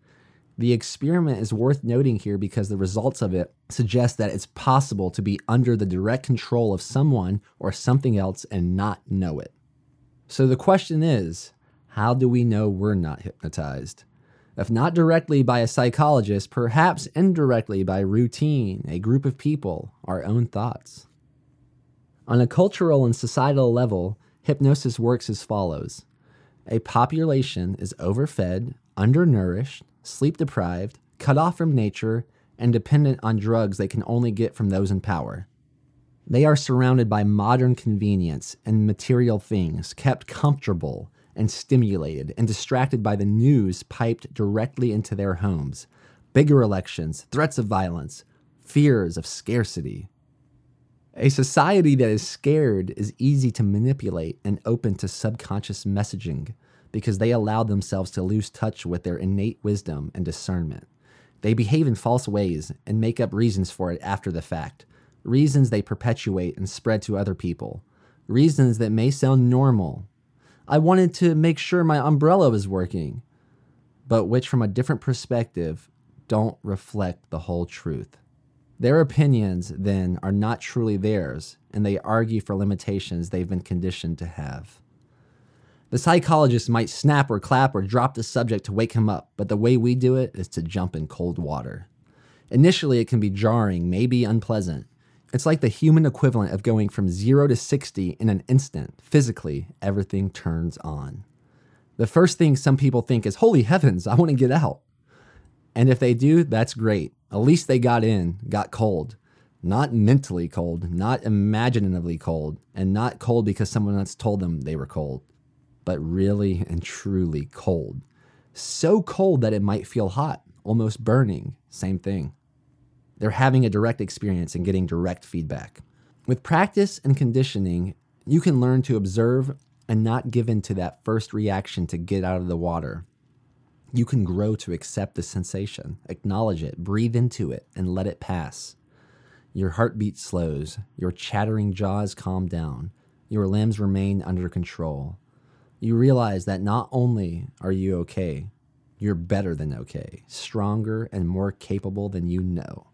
The experiment is worth noting here because the results of it suggest that it's possible to be under the direct control of someone or something else and not know it. So the question is how do we know we're not hypnotized? If not directly by a psychologist, perhaps indirectly by routine, a group of people, our own thoughts. On a cultural and societal level, hypnosis works as follows A population is overfed, undernourished, sleep deprived, cut off from nature, and dependent on drugs they can only get from those in power. They are surrounded by modern convenience and material things, kept comfortable and stimulated and distracted by the news piped directly into their homes, bigger elections, threats of violence, fears of scarcity. A society that is scared is easy to manipulate and open to subconscious messaging because they allow themselves to lose touch with their innate wisdom and discernment. They behave in false ways and make up reasons for it after the fact, reasons they perpetuate and spread to other people, reasons that may sound normal I wanted to make sure my umbrella was working, but which, from a different perspective, don't reflect the whole truth. Their opinions, then, are not truly theirs, and they argue for limitations they've been conditioned to have. The psychologist might snap or clap or drop the subject to wake him up, but the way we do it is to jump in cold water. Initially, it can be jarring, maybe unpleasant, it's like the human equivalent of going from zero to 60 in an instant. Physically, everything turns on. The first thing some people think is, Holy heavens, I want to get out. And if they do, that's great. At least they got in, got cold. Not mentally cold, not imaginatively cold, and not cold because someone else told them they were cold, but really and truly cold. So cold that it might feel hot, almost burning. Same thing. They're having a direct experience and getting direct feedback. With practice and conditioning, you can learn to observe and not give in to that first reaction to get out of the water. You can grow to accept the sensation, acknowledge it, breathe into it, and let it pass. Your heartbeat slows, your chattering jaws calm down, your limbs remain under control. You realize that not only are you okay, you're better than okay, stronger and more capable than you know.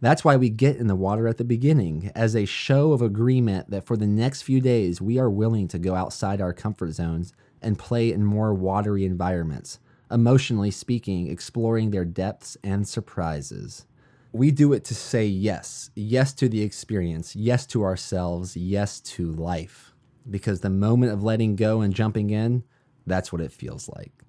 That's why we get in the water at the beginning as a show of agreement that for the next few days we are willing to go outside our comfort zones and play in more watery environments, emotionally speaking, exploring their depths and surprises. We do it to say yes, yes to the experience, yes to ourselves, yes to life. Because the moment of letting go and jumping in, that's what it feels like.